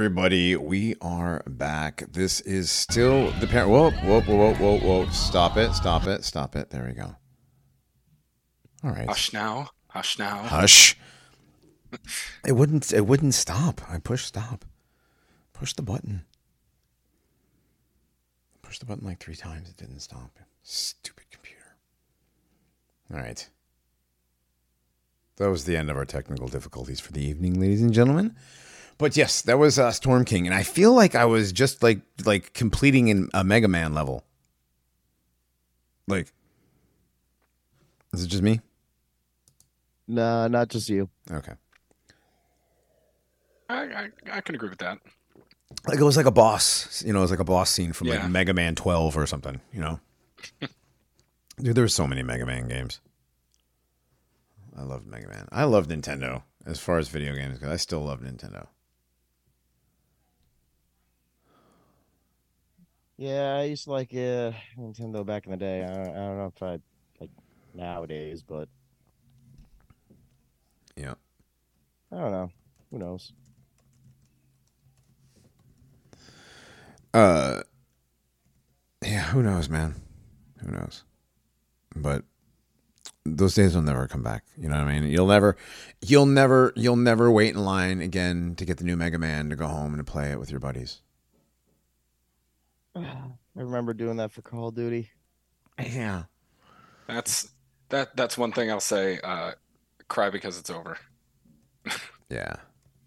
Everybody, we are back. This is still the parent. Whoa, whoa, whoa, whoa, whoa, whoa! Stop it! Stop it! Stop it! There we go. All right. Hush now. Hush now. Hush. It wouldn't. It wouldn't stop. I pushed stop. Push the button. Push the button like three times. It didn't stop. Stupid computer. All right. That was the end of our technical difficulties for the evening, ladies and gentlemen. But yes, that was uh, Storm King, and I feel like I was just like like completing in a Mega Man level. Like, is it just me? Nah, not just you. Okay. I, I I can agree with that. like it was like a boss you know it was like a boss scene from Yeah. like mega man 12 or something you know <laughs> dude there were so many mega man games i loved mega man i love nintendo as far as video games go i still love nintendo Yeah, I used to like uh, Nintendo back in the day. I don't, I don't know if I like nowadays, but yeah I don't know. Who knows? uh yeah who knows man who knows but those days will never come back you know what i mean you'll never you'll never you'll never wait in line again to get the new mega man to go home and to play it with your buddies I remember doing that for Call of Duty. yeah That's that that's one thing I'll say. Uh, cry because it's over. <laughs> yeah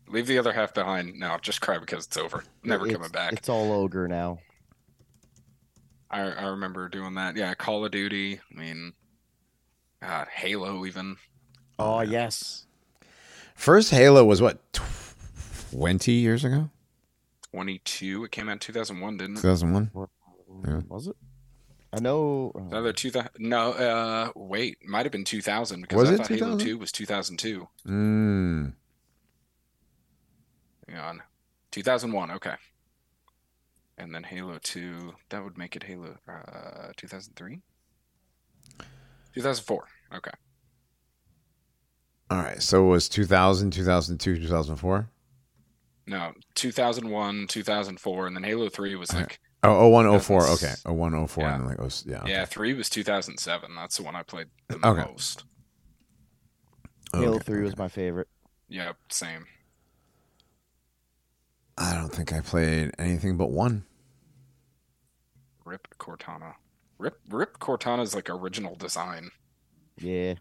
Leave the other half behind. No, just cry because it's over. Never It's- coming back. It's all ogre now. I I remember doing that. Yeah, Call of Duty. I mean, God, Halo even. Oh, yes. First Halo was what, 20 years ago? 22. It came out in 2001, didn't it? 2001? Yeah. Was it? I know. uh, Another 2000. No, uh, wait, might have been 2000 because Was I it thought Halo 2 was 2002. Mm. Hang on. 2001, okay. And then Halo 2, that would make it Halo uh 2003? 2004. Okay. All right. So it was 2000, 2002, 2004? No, 2001, 2004, and then Halo 3 was like Oh, 01, 04. Okay. 01, 04. yeah. And then like, oh, yeah. okay. yeah, 3 was 2007. That's the one I played the Okay. most. Halo Okay, 3 was my favorite. Yep, same. I don't think I played anything but one. Rip Cortana. Rip Rip Cortana's like original design. Yeah.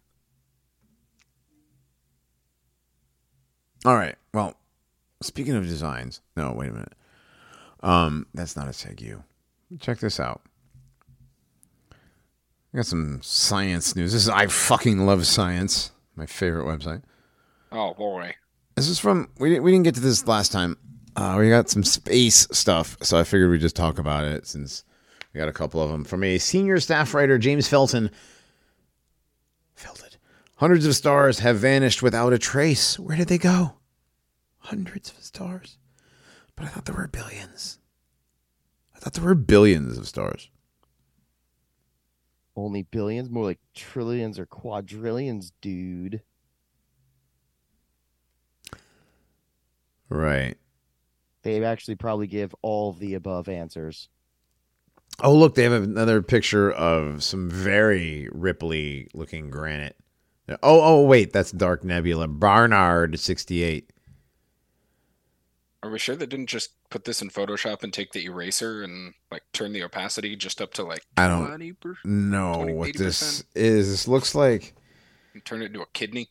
All right. Well, speaking of designs, no, wait a minute. Um, that's not a Segu. Check this out. I got some science news. This is I fucking love science. My favorite website. Oh boy. This is from we didn't we didn't get to this last time. Uh, we got some space stuff, so I figured we'd just talk about it since we got a couple of them from a senior staff writer, James Felton. Felted. Hundreds of stars have vanished without a trace. Where did they go? Hundreds of stars. But I thought there were billions. I thought there were billions of stars. Only billions, more like trillions or quadrillions, dude. Right. They actually probably give all the above answers. Oh, look, they have another picture of some very ripply looking granite. Oh, oh, wait, that's Dark Nebula. Barnard 68. Are we sure they didn't just put this in Photoshop and take the eraser and like turn the opacity just up to like I don't 20% know 20, what this is. This looks like. and turn it into a kidney?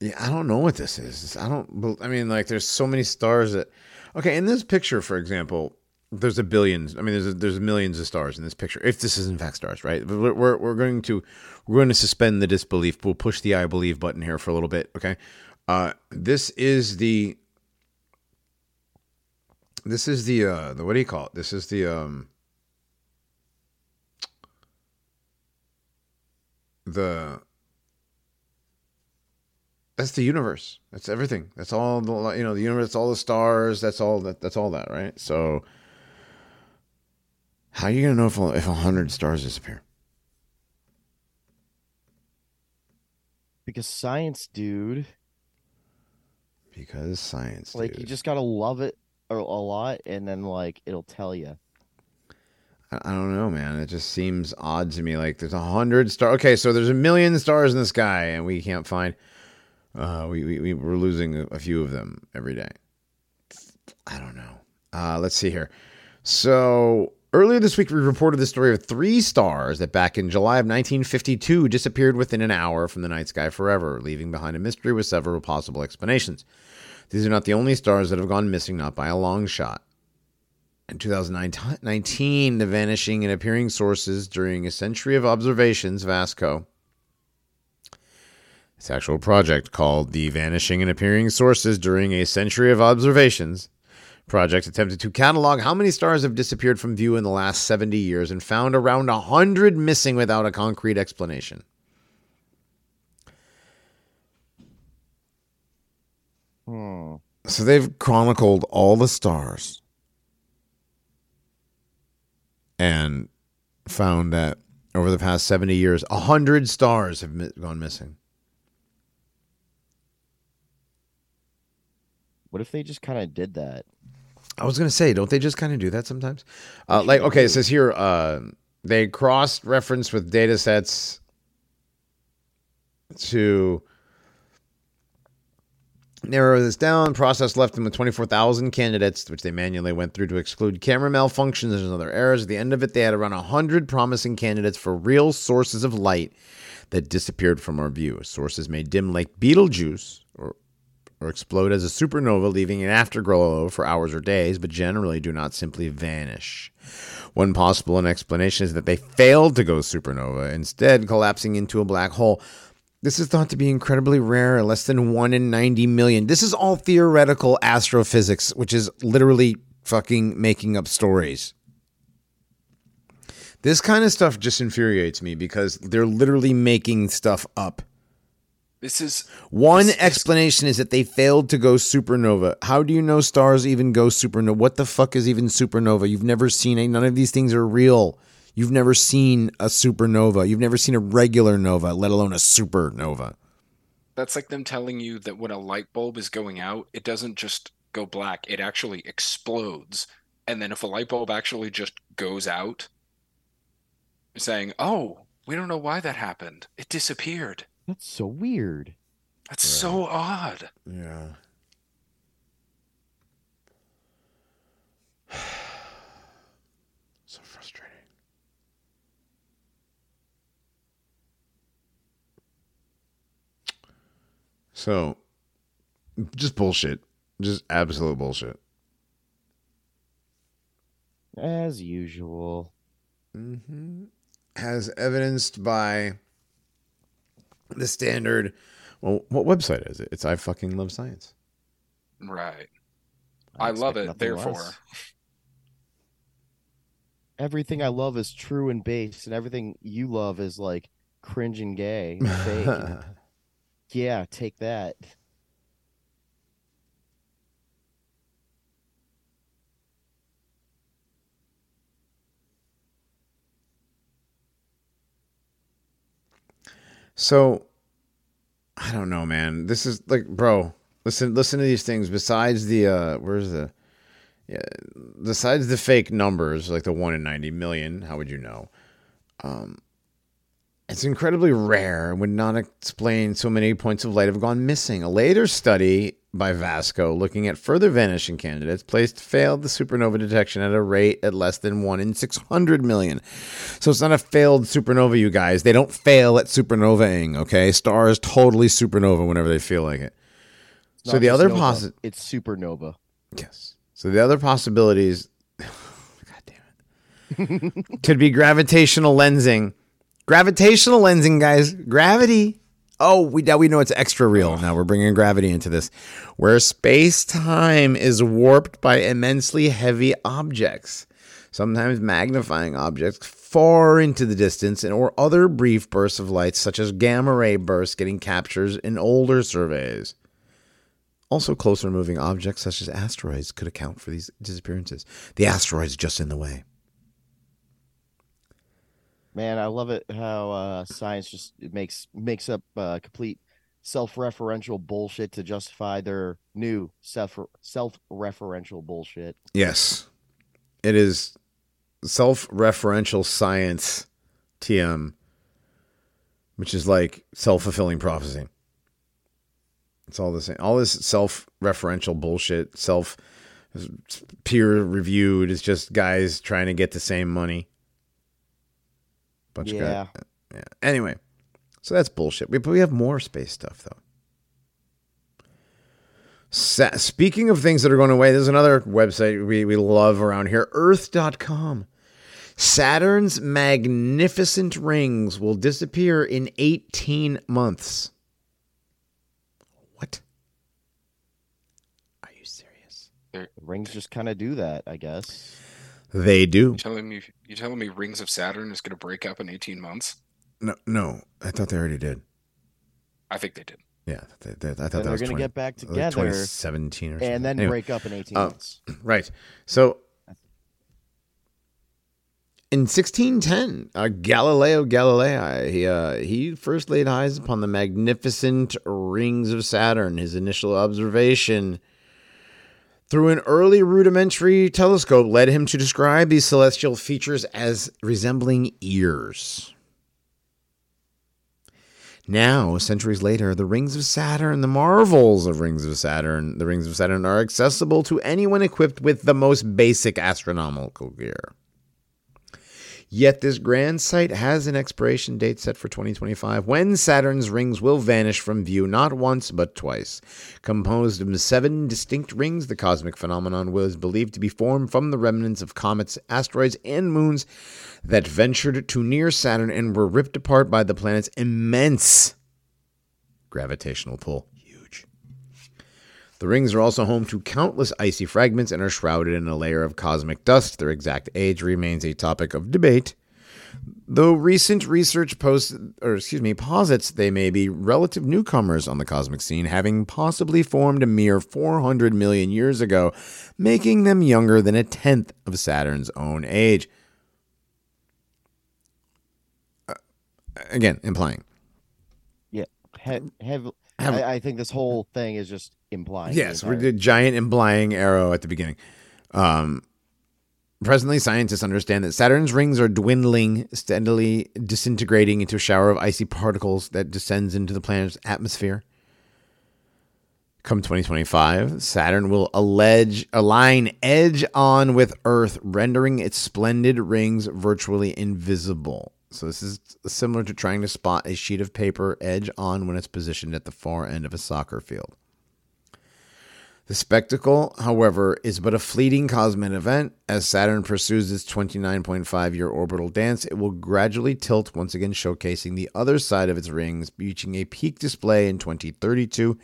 Yeah, I don't know what this is. I don't. I mean, like, there's so many stars that. Okay, in this picture, for example, there's a billions. I mean, there's a, there's millions of stars in this picture. If this is in fact stars, right? But We're, we're we're going to we're going to suspend the disbelief. We'll push the I believe button here for a little bit. Okay, uh, this is the. This is the uh the what do you call it? This is the um. The that's the universe. That's everything. That's all the you know the universe. All the stars. That's all that. That's all that. Right. So, how are you gonna know if if a hundred stars disappear? Because science, dude. Because science. Like dude. you just gotta love it a, a lot, and then like it'll tell you. I don't know, man. It just seems odd to me. Like there's a hundred star. Okay, so there's a million stars in the sky, and we can't find. Uh, we we we- we're losing a, a few of them every day. I don't know. Uh, let's see here. So earlier this week, we reported the story of three stars that back in July of 1952 disappeared within an hour from the night sky forever, leaving behind a mystery with several possible explanations. These are not the only stars that have gone missing, not by a long shot. In 2019, the vanishing and appearing sources during a century of observations, Vasco. This actual project called the Vanishing and Appearing Sources During a Century of Observations project attempted to catalog how many stars have disappeared from view in the last 70 years and found around 100 missing without a concrete explanation. Hmm. So they've chronicled all the stars and found that over the past 70 years, 100 stars have gone missing. What if they just kind of did that? I was going to say, don't they just kind of do that sometimes? Uh, like, okay, it says here uh, they cross reference with data sets to narrow this down. Process left them with 24,000 candidates, which they manually went through to exclude camera malfunctions and other errors. At the end of it, they had around 100 promising candidates for real sources of light that disappeared from our view. Sources may dim like Betelgeuse or or explode as a supernova, leaving an afterglow for hours or days, but generally do not simply vanish. One possible explanation is that they failed to go supernova, instead collapsing into a black hole. This is thought to be incredibly rare, less than 1 in 90 million. This is all theoretical astrophysics, which is literally fucking making up stories. This kind of stuff just infuriates me because they're literally making stuff up. This is One This- this- explanation is that they failed to go supernova. How do you know stars even go supernova? What the fuck is even supernova? You've never seen a none of these things are real. You've never seen a supernova. You've never seen a regular nova, let alone a supernova. that's like them telling you that when a light bulb is going out, it doesn't just go black, it actually explodes. And then if a light bulb actually just goes out, saying, "Oh, we don't know why that happened. It disappeared." That's so weird. That's so odd. Yeah. so frustrating. So, just bullshit. Just absolute bullshit. As usual. hmm As evidenced by the standard. Well, what website is it? It's I fucking love science. Right. I love it, therefore. less. Everything I love is true and base, and everything you love is like cringe and gay. and fake. <laughs> yeah, take that. So I don't know, man. This is like, bro, listen, listen to these things. Besides the, uh, where's the, yeah, besides the fake numbers, like the one in ninety million, how would you know? Um, it's incredibly rare and would not explain so many points of light have gone missing. A later study by Vasco, looking at further vanishing candidates, placed failed the supernova detection at a rate at less than one in six hundred million. So it's not a failed supernova, you guys. They don't fail at supernovaing, okay? Stars totally supernova whenever they feel like it. It's So the other possi- it's supernova. Yes. So the other possibilities, <sighs> God damn it, <laughs> could be gravitational lensing. Gravitational lensing, guys. Gravity. Oh, we now we know it's extra real. Now we're bringing gravity into this, where space time is warped by immensely heavy objects, sometimes magnifying objects far into the distance, and or other brief bursts of light, such as gamma ray bursts, getting captures in older surveys. Also, closer moving objects such as asteroids could account for these disappearances. The asteroid's just in the way. Man, I love it how uh, science just makes makes up uh, complete self-referential bullshit to justify their new self self-referential bullshit. Yes. It is self referential science TM, which is like self fulfilling prophecy. It's all the same. All this self referential bullshit, self peer reviewed, is just guys trying to get the same money. Bunch of Yeah. guys. Yeah. Anyway, so that's bullshit. We, but we have more space stuff, though. Sa- speaking of things that are going away, there's another website we, we love around here earth.com. Saturn's magnificent rings will disappear in 18 months. What? Are you serious? Rings just kind of do that, I guess. They do. You telling me you telling me Rings of Saturn is going to break up in 18 months? No, no, I thought they already did. I think they did. Yeah, they, they, I thought Then that they're gonna get back like together 2017 or something. and then Anyway. break up in 18 Oh. months. <clears throat> Right. So in 1610, uh, Galileo Galilei, he, uh, he first laid eyes upon the magnificent rings of Saturn. His initial observation through an early rudimentary telescope led him to describe these celestial features as resembling ears. Now, centuries later, the rings of Saturn, the marvels of rings of Saturn, the rings of Saturn are accessible to anyone equipped with the most basic astronomical gear. Yet this grand sight has an expiration date set for 2025 when Saturn's rings will vanish from view not once but twice. Composed of seven distinct rings, the cosmic phenomenon was believed to be formed from the remnants of comets, asteroids, and moons that ventured too near Saturn and were ripped apart by the planet's immense gravitational pull. The rings are also home to countless icy fragments and are shrouded in a layer of cosmic dust. Their exact age remains a topic of debate. Though recent research posts, or excuse me, posits they may be relative newcomers on the cosmic scene, having possibly formed a mere 400 million years ago, making them younger than a tenth of Saturn's own age. Uh, again, implying. Yeah. He- hev- Have- I, I think this whole thing is just implying. Yes, entire- did giant implying arrow at the beginning. Um, presently, scientists understand that Saturn's rings are dwindling, steadily disintegrating into a shower of icy particles that descends into the planet's atmosphere. Come 2025, Saturn will allege, align edge on with Earth, rendering its splendid rings virtually invisible. So this is similar to trying to spot a sheet of paper edge on when it's positioned at the far end of a soccer field. The spectacle, however, is but a fleeting cosmic event. As Saturn pursues its 29.5 year orbital dance, it will gradually tilt, once again showcasing the other side of its rings, reaching a peak display in 2032.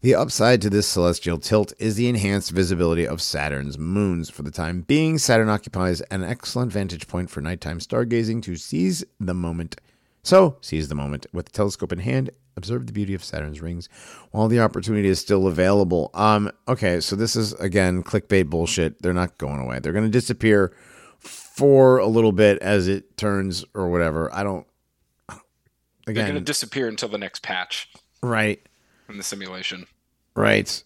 The upside to this celestial tilt is the enhanced visibility of Saturn's moons. For the time being, Saturn occupies an excellent vantage point for nighttime stargazing to seize the moment. So, seize the moment with the telescope in hand, observe the beauty of Saturn's rings while the opportunity is still available. Um, okay, so this is again clickbait bullshit. They're not going away. They're going to disappear for a little bit as it turns or whatever. I don't. They're going to disappear until the next patch right. In the simulation. Right.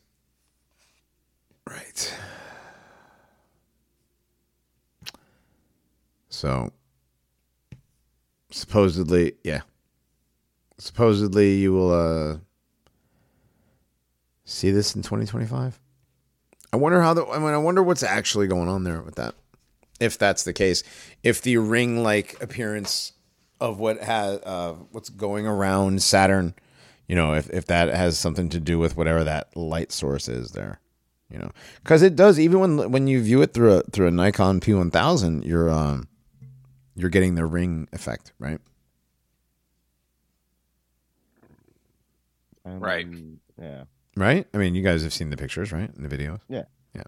Right. So supposedly, yeah. Supposedly you will uh see this in 2025. I wonder how the I mean I wonder what's actually going on there with that. If that's the case, if the ring like appearance of what has uh what's going around Saturn you know, if, if that has something to do with whatever that light source is there, you know, because it does. Even when when you view it through a through a Nikon P1000, you're um you're getting the ring effect, right? Right. Um, Yeah. Right. I mean, you guys have seen the pictures, right, in the videos. Yeah. Yeah.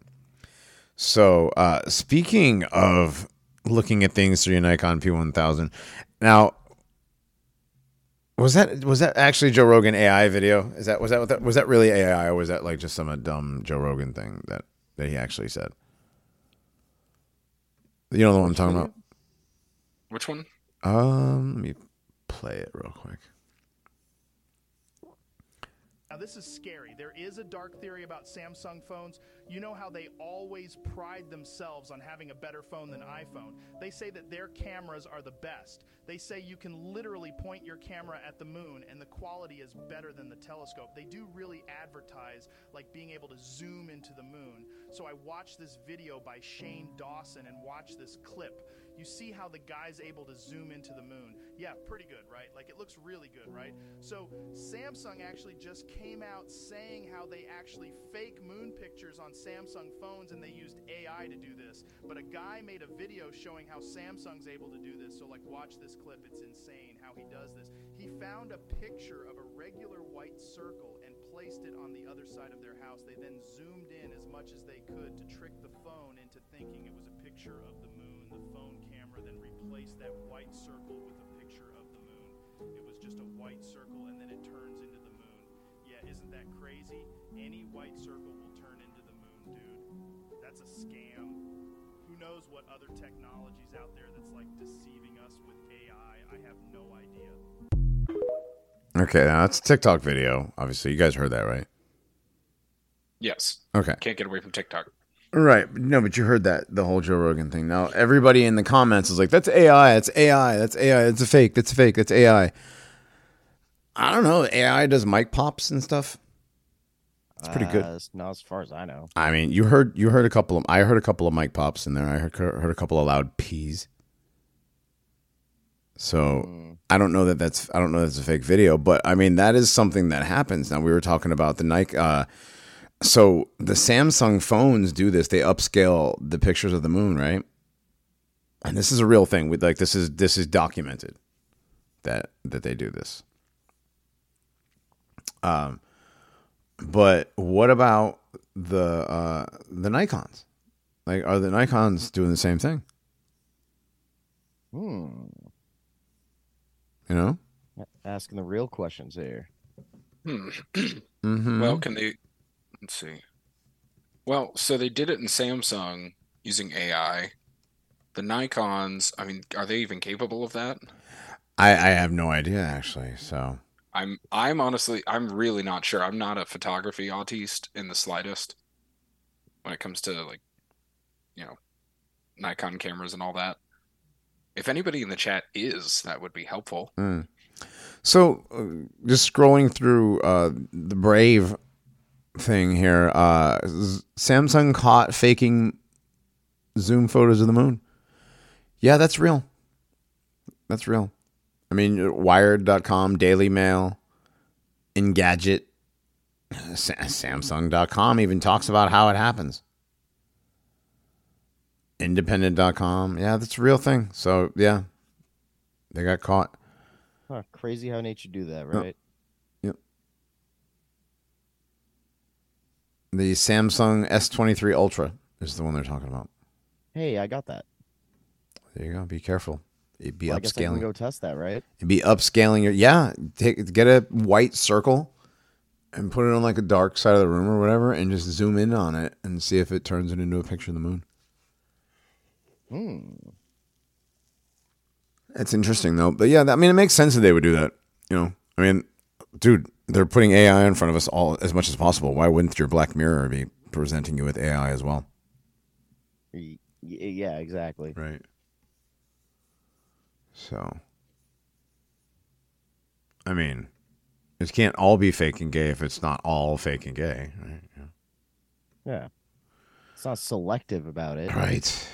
So, uh, speaking of looking at things through your Nikon P1000, now. Was that was that actually Joe Rogan AI video? Is that was that, that was that really AI or was that like just some uh, dumb Joe Rogan thing that that he actually said? You know the one I'm talking about? Which one? Um, let me play it real quick. Now, this is scary. There is a dark theory about Samsung phones. You know how they always pride themselves on having a better phone than iPhone. They say that their cameras are the best. They say you can literally point your camera at the moon and the quality is better than the telescope. They do really advertise like being able to zoom into the moon. So I watched this video by Shane Dawson and watched this clip. You see how the guy's able to zoom into the moon. Yeah, pretty good, right? Like it looks really good, right? So Samsung actually just came out saying how they actually fake moon pictures on Samsung phones and they used AI to do this. But a guy made a video showing how Samsung's able to do this. So like watch this clip. It's insane how he does this. He found a picture of a regular white circle and placed it on the other side of their house. They then zoomed in as much as they could to trick the phone into thinking it was a picture of the moon. The phone camera then replaced that white circle with a picture of the moon. It was just a white circle and then it turns into the moon. Yeah, isn't that crazy? Any white circle will turn into the moon, dude. That's a scam. Who knows what other technologies out there that's like deceiving us with AI? I have no idea. Okay, now that's a TikTok video. Obviously, you guys heard that, right? Yes. Okay. Can't get away from TikTok. Right. No, but you heard that the whole Joe Rogan thing. Now everybody in the comments is like, "That's AI. That's AI. That's AI. That's a fake. That's a fake. That's AI." I don't know. AI does mic pops and stuff. It's pretty good. Uh, not as far as I know. I mean, you heard you heard a couple of I heard a couple of mic pops in there. I heard heard a couple of loud peas. So I don't know that that's I don't know that's a fake video, but I mean that is something that happens. Now we were talking about the Nike. Uh, so the Samsung phones do this. They upscale the pictures of the moon, right? And this is a real thing. With like this is this is documented that that they do this. Um, but what about the uh the Nikons? Like, are the Nikons doing the same thing? Hmm. You know? Asking the real questions here. Hmm. <clears throat> Mm-hmm. Well, can they? Let's see. Well, so they did it in Samsung using AI. The Nikon's, I mean, are they even capable of that? I I have no idea actually. So I'm I'm honestly I'm really not sure. I'm not a photography artiste in the slightest when it comes to like you know Nikon cameras and all that. If anybody in the chat is, that would be helpful. Mm. So, uh, just scrolling through uh, the Brave thing here, uh, Samsung caught faking Zoom photos of the moon. Yeah, that's real. That's real. I mean, Wired.com, Daily Mail, Engadget, Sa- Samsung.com even talks about how it happens. Independent.com. Yeah, that's a real thing. So, yeah, they got caught. Huh, crazy how nature do that, right? The Samsung S23 Ultra is the one they're talking about. Hey, I got that. There you go. Be careful. It'd be Well, I guess I can upscaling. go test that, right? It'd be upscaling your yeah. Take get a white circle and put it on like a dark side of the room or whatever, and just zoom in on it and see if it turns it into a picture of the moon. Hmm. It's interesting though, but yeah, I mean, it makes sense that they would do that. You know, I mean, dude, they're putting AI in front of us all as much as possible. Why wouldn't your Black Mirror be presenting you with AI as well? Y- y- yeah, exactly. Right. So, I mean, it can't all be fake and gay if it's not all fake and gay, right? Yeah. Yeah. It's not selective about it. Right.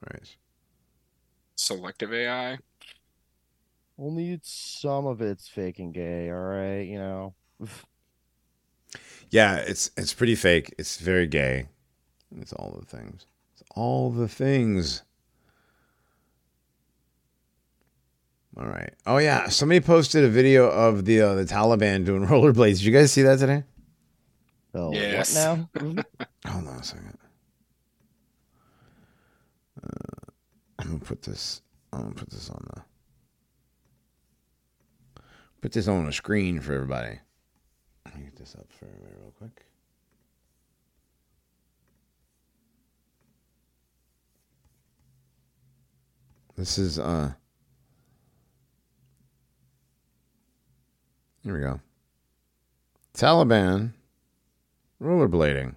Right. Selective AI. Only it's- some of it's fake and gay, all right? You know? Yeah, it's it's pretty fake. It's very gay. It's all the things. It's all the things. All right. Oh yeah, somebody posted a video of the uh, the Taliban doing <laughs> rollerblades. Did you guys see that today? Oh, Yes. what now? <laughs> Hold on a second. Uh, I'm gonna put this. I'm gonna put this on the. Put this on the screen for everybody. Let me get this up for everybody real quick. This is uh. Here we go. Taliban rollerblading.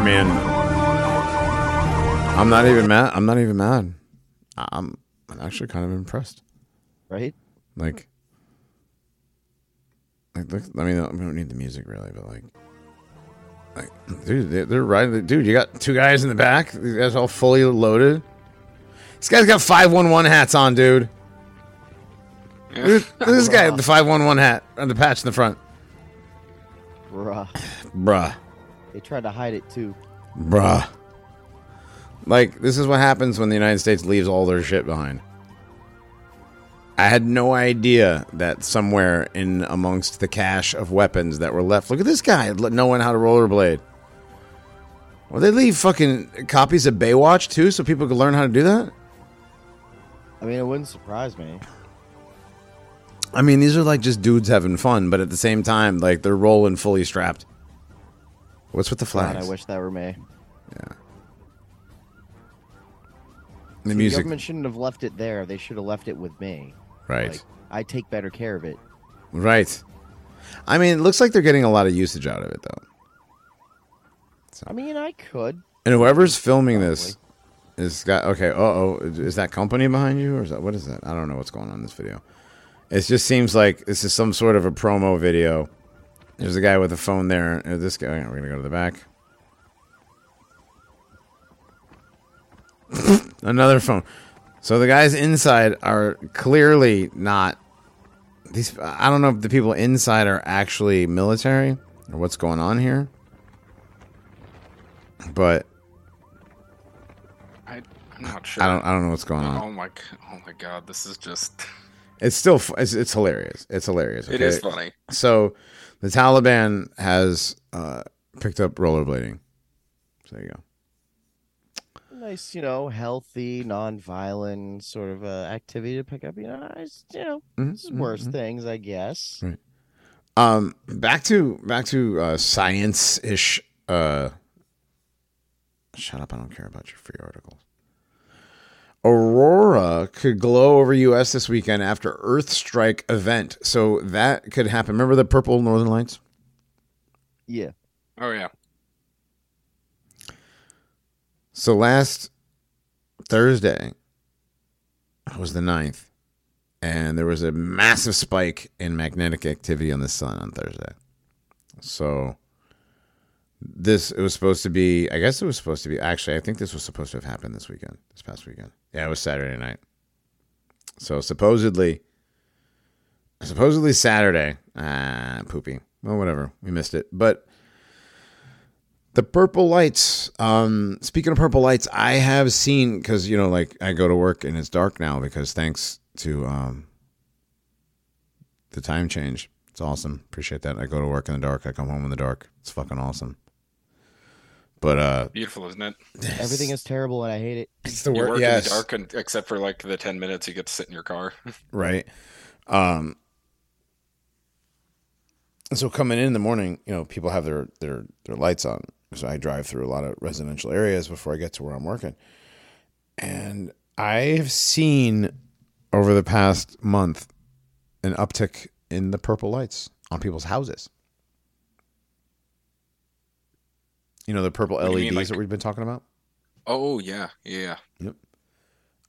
I mean, I'm not even mad. I'm not even mad. I'm I'm actually kind of impressed. Right? Like, like look, I mean, we don't need the music really, but like, like, dude, they're, riding. Dude, you got two guys in the back. These guys all fully loaded. This guy's got five one one hats on, dude. Yeah. Look at this guy with the five one one hat and the patch in the front, Bruh. bruh. They tried to hide it too. Bruh. Like, this is what happens when the United States leaves all their shit behind. I had no idea that somewhere in amongst the cache of weapons that were left, look at this guy knowing how to rollerblade. Well, they leave fucking copies of Baywatch too, so people could learn how to do that. I mean, it wouldn't surprise me. I mean, these are like just dudes having fun, but at the same time, like they're rolling fully strapped. What's with the God. I wish that were me. the The music, government shouldn't have left it there. They should have left it with me. right? Like, I take better care of it. Right. I mean, it looks like they're getting a lot of usage out of it, though. I mean, I could. And whoever's filming this is got okay. Uh oh, is that company behind you, or is that what is that? I don't know what's going on in this video. It just seems like this is some sort of a promo video. There's a guy with a phone there. Uh, This guy. We're gonna go to the back. <laughs> Another phone. So the guys inside are clearly not. These I don't know if the people inside are actually military or what's going on here. But I, I'm not sure. I don't I don't know what's going on. Oh my, oh my God! This is just. <laughs> It's still it's, it's hilarious. It's hilarious. It is funny. So the Taliban has uh, picked up rollerblading. So there you go. Nice, you know, healthy, non-violent sort of uh, activity to pick up. You know, it's, you know, Mhm, there's mhm, worse mhm. things, I guess. Right. Um, back to back to uh, science ish. Uh, shut up! I don't care about your free articles. Aurora could glow over U.S. this weekend after Earth strike event, so that could happen. Remember the purple northern lights? Yeah. Oh yeah. So last Thursday was the 9th, and there was a massive spike in magnetic activity on the sun on Thursday. So this it was supposed to be I guess it was supposed to be actually I think this was supposed to have happened this weekend, this past weekend. Yeah, it was Saturday night. So supposedly supposedly Saturday. Ah, poopy. Well, whatever. We missed it. But the purple lights. Um, speaking of purple lights, I have seen because you know, like I go to work and it's dark now because thanks to um, the time change. It's awesome. Appreciate that. I go to work in the dark. I come home in the dark. It's fucking awesome. But uh, Beautiful, isn't it? <laughs> Everything is terrible and I hate it. it's the You word. work Yes, in the dark, and, except for like the ten minutes you get to sit in your car. <laughs> right. Um, so coming in in the morning, you know, people have their their their lights on. So I drive through a lot of residential areas before I get to where I'm working, and I've seen over the past month an uptick in the purple lights on people's houses. You know the purple What LEDs mean, like- that we've been talking about. oh yeah, yeah. Yep.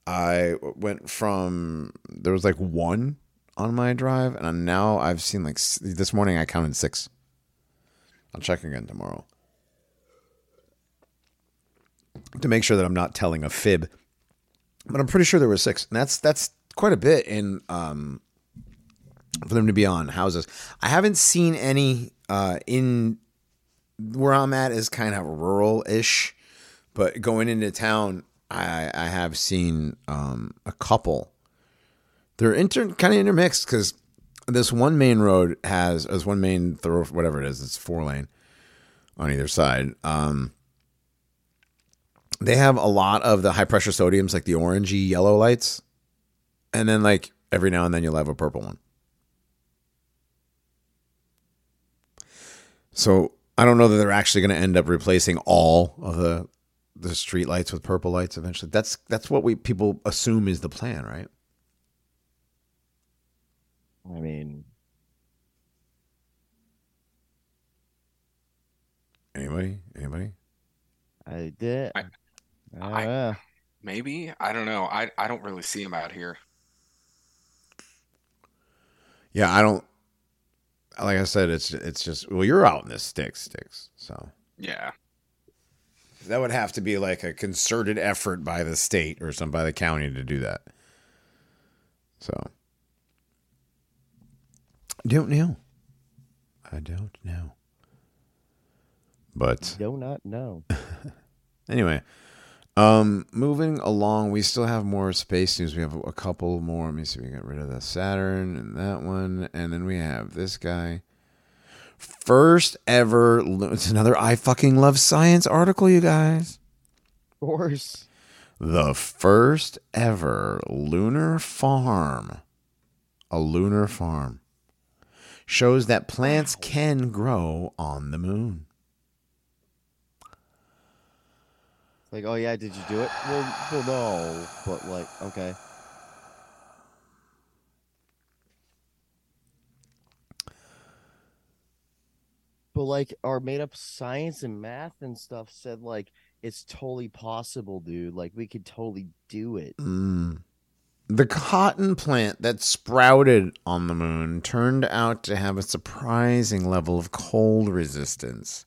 I went from there was like one on my drive, and now I've seen like this morning I counted six. I'll check again tomorrow to make sure that I'm not telling a fib. But I'm pretty sure there were six, and that's that's quite a bit in um for them to be on houses. I haven't seen any uh in where I'm at is kind of rural ish, but going into town, I I have seen um a couple. They're inter kind of intermixed because this one main road has as one main thorough whatever it is, it's four lane, on either side. Um, they have a lot of the high pressure sodiums, like the orangey yellow lights, and then like every now and then you'll have a purple one. So I don't know that they're actually going to end up replacing all of the the street lights with purple lights eventually. That's that's what we people assume is the plan, right? I mean, Anybody? Anybody? I did. I- I, I- Maybe I don't know. I I don't really see him out here. Yeah, I don't. Like I said, it's it's just well, you're out in the sticks, sticks. So Yeah. that would have to be like a concerted effort by the state or some by the county to do that. So don't know. I don't know. But Do not know. <laughs> Anyway, um, moving along, we still have more space news. We have a couple more. Let me see. We got rid of the Saturn and that one, and then we have this guy. First ever. It's another I fucking love science article, you guys. Of course. The first ever lunar farm, a lunar farm, shows that plants can grow on the moon. Like, oh yeah, did you do it? Well, well, no, but like, okay. But like, our made up science and math and stuff said like it's totally possible, dude. Like, we could totally do it. Mm. The cotton plant that sprouted on the moon turned out to have a surprising level of cold resistance.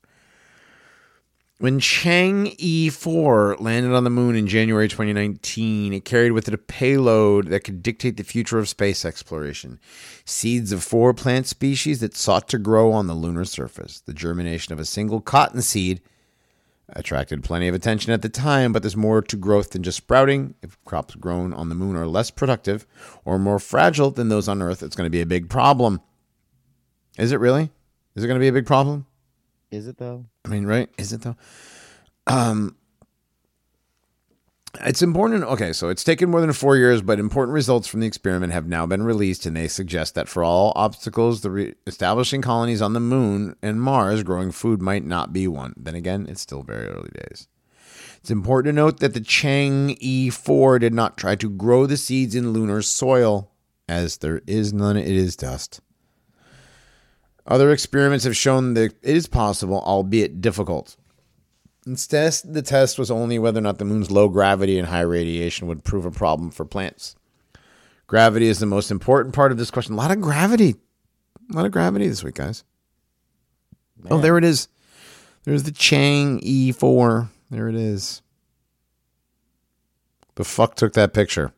When Chang'e 4 landed on the moon in January 2019, it carried with it a payload that could dictate the future of space exploration. Seeds of four plant species that sought to grow on the lunar surface. The germination of a single cotton seed attracted plenty of attention at the time, but there's more to growth than just sprouting. If crops grown on the moon are less productive or more fragile than those on Earth, it's going to be a big problem. Is it really? Is it going to be a big problem? Is it though? I mean, right? Is it though? Um, it's important. Okay, so it's taken more than four years, but important results from the experiment have now been released, and they suggest that for all obstacles, the re- establishing colonies on the moon and Mars, growing food might not be one. Then again, it's still very early days. It's important to note that the Chang'e 4 did not try to grow the seeds in lunar soil, as there is none. It is dust. Other experiments have shown that it is possible, albeit difficult. Instead, the test was only whether or not the moon's low gravity and high radiation would prove a problem for plants. Gravity is the most important part of this question. A lot of gravity. A lot of gravity this week, guys. Oh, there it is. There's the Chang'e 4. There it is. The fuck took that picture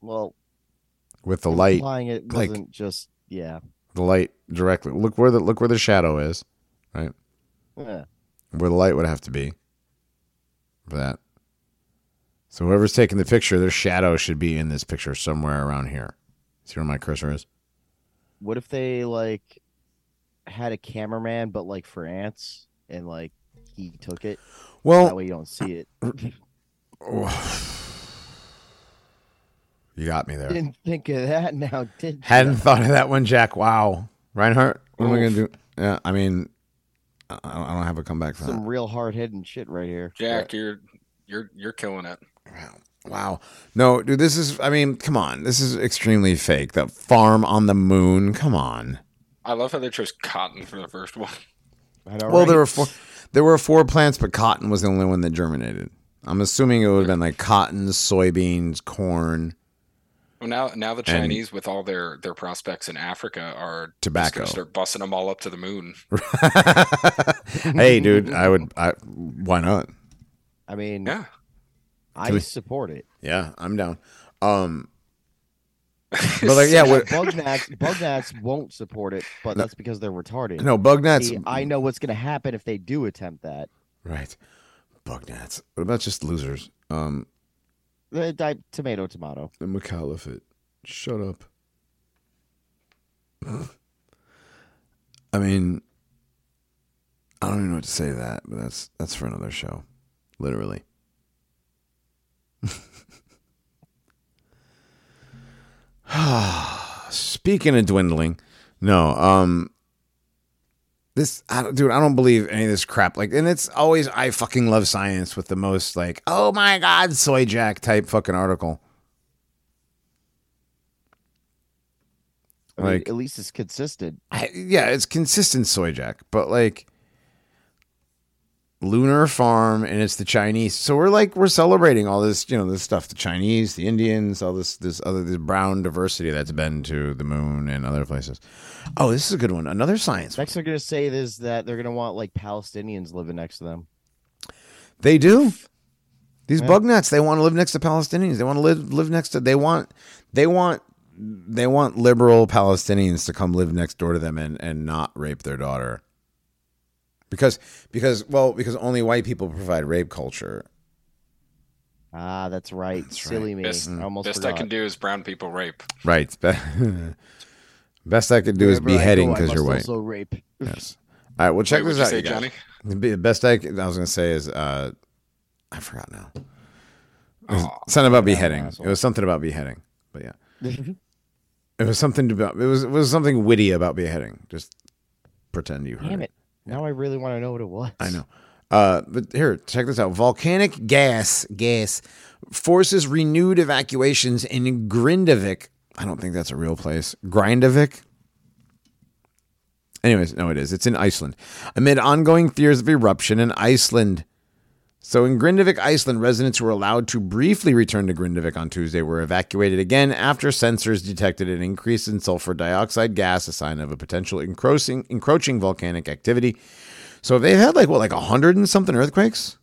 Well, with the light, implying it like- wasn't just yeah. the light directly. Look where the look where the shadow is, right? yeah. where the light would have to be for that. So whoever's taking the picture, their shadow should be in this picture somewhere around here. See where my cursor is? What if they like had a cameraman, but like for ants, and like he took it? Well that way you don't see it. You got me there. Didn't think of that now, did you? Hadn't thought of that one, Jack. Wow, Reinhardt, what am I gonna do? Yeah, I mean, I I don't have a comeback for some that. real hard hitting shit right here. Jack, you're you're you're killing it. Wow. Wow. No, dude, this is. I mean, come on, this is extremely fake. The farm on the moon. Come on. I love how they chose cotton for the first one. <laughs> I know, Well, right? there were four. There were four plants, but cotton was the only one that germinated. I'm assuming it would have been like cotton, soybeans, corn. Well, now now the Chinese with all their their prospects in Africa are just Tobacco. gonna start busting them all up to the moon. <laughs> hey, dude, I would. I, why not? I mean, Yeah. I we- support it. Yeah, I'm down. Um, <laughs> but like, yeah, what? Bug gnats, bug gnats won't support it, but that's because they're retarded. No, bug gnats. See, I know what's going to happen if they do attempt that. Right, bug gnats. What about just losers? Um, Uh, di- tomato, tomato. the McAuliffe. Shut up. <laughs> I mean, I don't even know what to say to that, but that's that's for another show, literally. <laughs> <sighs> Speaking of dwindling, no, um, this, I, don't- dude, I don't believe any of this crap. Like, and it's always I fucking love science with the most like, oh my god, soy jack type fucking article. I mean, Like- at least it's consistent. I, yeah, it's consistent soy jack, but like lunar farm and it's the Chinese. So we're like we're celebrating all this, you know, this stuff, the Chinese, the Indians, all this this other this brown diversity that's been to the moon and other places. Oh, this is a good one. Another science. one. Next, they're gonna say is that they're gonna want like Palestinians living next to them. They do. These Yeah. bug nuts, they want to live next to Palestinians. They want to live live next to they want they want they want liberal Palestinians to come live next door to them and, and not rape their daughter. Because because well, because only white people provide rape culture. Ah, that's right. That's Silly me. Best, I almost best forgot. I can do is brown people rape. Right. <laughs> Best I could do is Wherever beheading because you're white. Also rape. Yes. All right. Well, check Wait, this out, say. Johnny? The best I, could- I was going to say is uh, I forgot now. It was Aw, something about beheading. It was something about beheading. But yeah, <laughs> it was something about it was it was something witty about beheading. Just pretend you heard Damn it! Now I really want to know what it was. I know. Uh, but here, check this out. Volcanic gas gas forces renewed evacuations in Grindavik. I don't think that's a real place. Grindavik. Anyways, no, it is. It's in Iceland. Amid ongoing fears of eruption in Iceland. So in Grindavik, Iceland, residents who were allowed to briefly return to Grindavik on Tuesday were evacuated again after sensors detected an increase in sulfur dioxide gas, a sign of a potential encroaching, encroaching volcanic activity. So they've had like what, like a hundred and something earthquakes?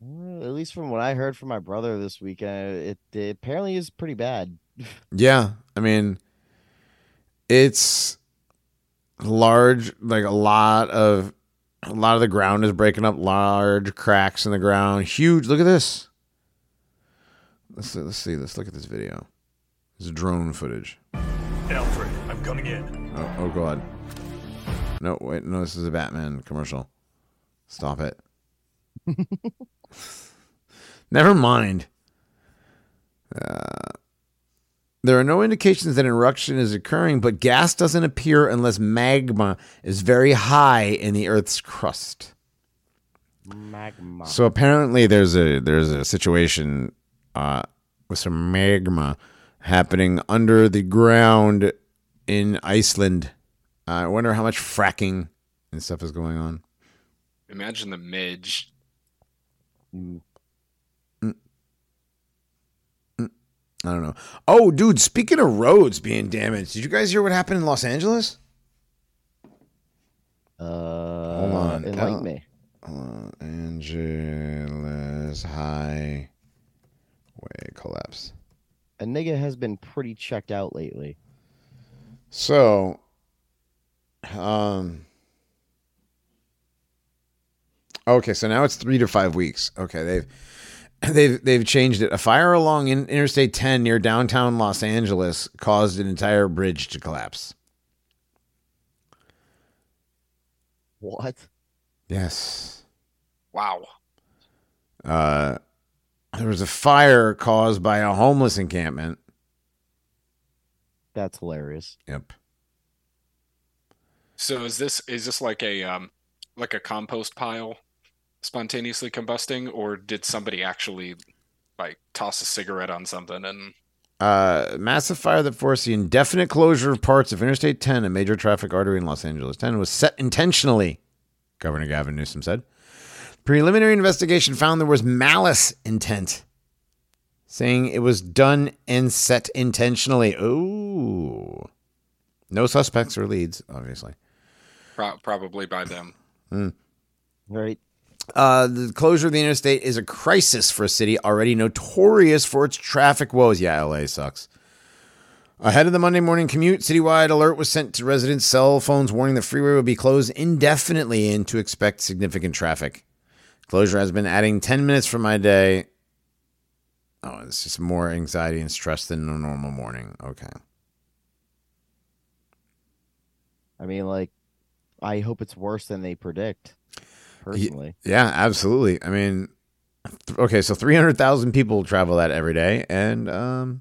Uh, At least from what I heard from my brother this weekend, it, it apparently is pretty bad. <laughs> Yeah, I mean, it's large. Like a lot of a lot of the ground is breaking up. Large cracks in the ground. Huge. Look at this. Let's let's see. Let's look at this video. This is drone footage. Alfred, I'm coming in. Oh, oh god. No, wait, no, this is a Batman commercial. Stop it. <laughs> Never mind. Uh, there are no indications that an eruption is occurring, but gas doesn't appear unless magma is very high in the Earth's crust. Magma. So apparently, there's a there's a situation uh, with some magma happening under the ground in Iceland. I wonder how much fracking and stuff is going on. Imagine the midge. I don't know. Oh, dude! Speaking of roads being damaged, did you guys hear what happened in Los Angeles? uh, on. Enlighten Uh, me. Los Angeles Highway collapse. A nigga has been pretty checked out lately. So, um, okay, so now it's three to five weeks. Okay, they've <clears throat> they've they've changed it. A fire along in Interstate 10 near downtown Los Angeles caused an entire bridge to collapse. What? Yes. Wow. Uh, there was a fire caused by a homeless encampment. That's hilarious. Yep. So is this is this like a um like a compost pile spontaneously combusting, or did somebody actually like toss a cigarette on something and Uh, massive fire that forced the indefinite closure of parts of Interstate 10, a major traffic artery in Los Angeles 10, was set intentionally, Governor Gavin Newsom said. Preliminary investigation found there was malice intent, saying it was done and set intentionally. Ooh. No suspects or leads, obviously. pro- probably by them? Right? Uh, the closure of the interstate is a crisis for a city already notorious for its traffic woes. Yeah, LA sucks. Ahead of the Monday morning commute, citywide alert was sent to residents' cell phones warning the freeway would be closed indefinitely and to expect significant traffic. Closure has been adding 10 minutes from my day. Oh, it's just more anxiety and stress than a normal morning. Okay. I mean, like, I hope it's worse than they predict. Personally, Yeah, absolutely. I mean, th- okay, so 300,000 people travel that every day, and um,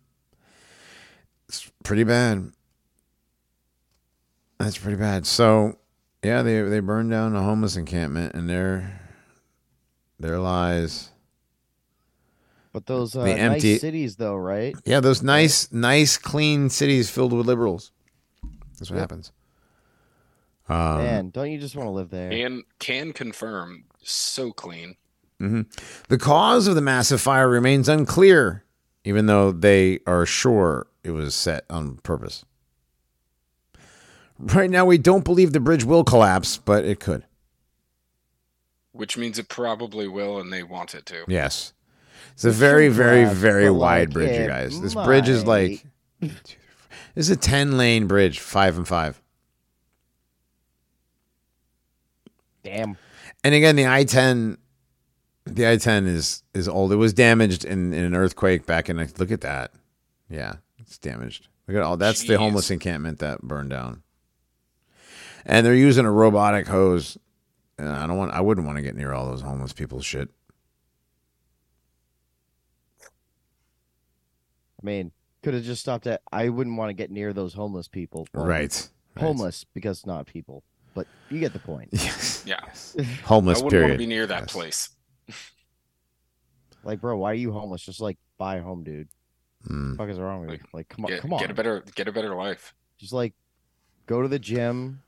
it's pretty bad. That's pretty bad. So, yeah, they they burned down a homeless encampment, and their their lies. but those uh, The empty- nice cities, though, right? Yeah, those nice, nice, clean cities filled with liberals. That's what Yep. happens. Um, Man, don't you just want to live there? Can can confirm so clean. Mm-hmm. The cause of the massive fire remains unclear, even though they are sure it was set on purpose. Right now, we don't believe the bridge will collapse, but it could. Which means it probably will, and they want it to. Yes. It's a very, very, very wide bridge, you guys. This bridge is like. <laughs> This is a 10 lane bridge, five and five. Damn. And again, the I ten, the I ten is is old. It was damaged in, in an earthquake back in. Look at that. Yeah, it's damaged. Look at all. That's the homeless encampment that burned down. And they're using a robotic hose. And I don't want. I wouldn't want to get near all those homeless people's shit. I mean, could have just stopped at. I wouldn't want to get near those homeless people. Right. right. Homeless because not people, but you get the point. Yes. Yeah. <laughs> Homeless. I wouldn't period. want to be near that Yes. place. Like, bro, why are you homeless? Just like buy a home, dude. Mm. The fuck is wrong with you? Like, come on, Get, come on. get a better get a better life. Just like go to the gym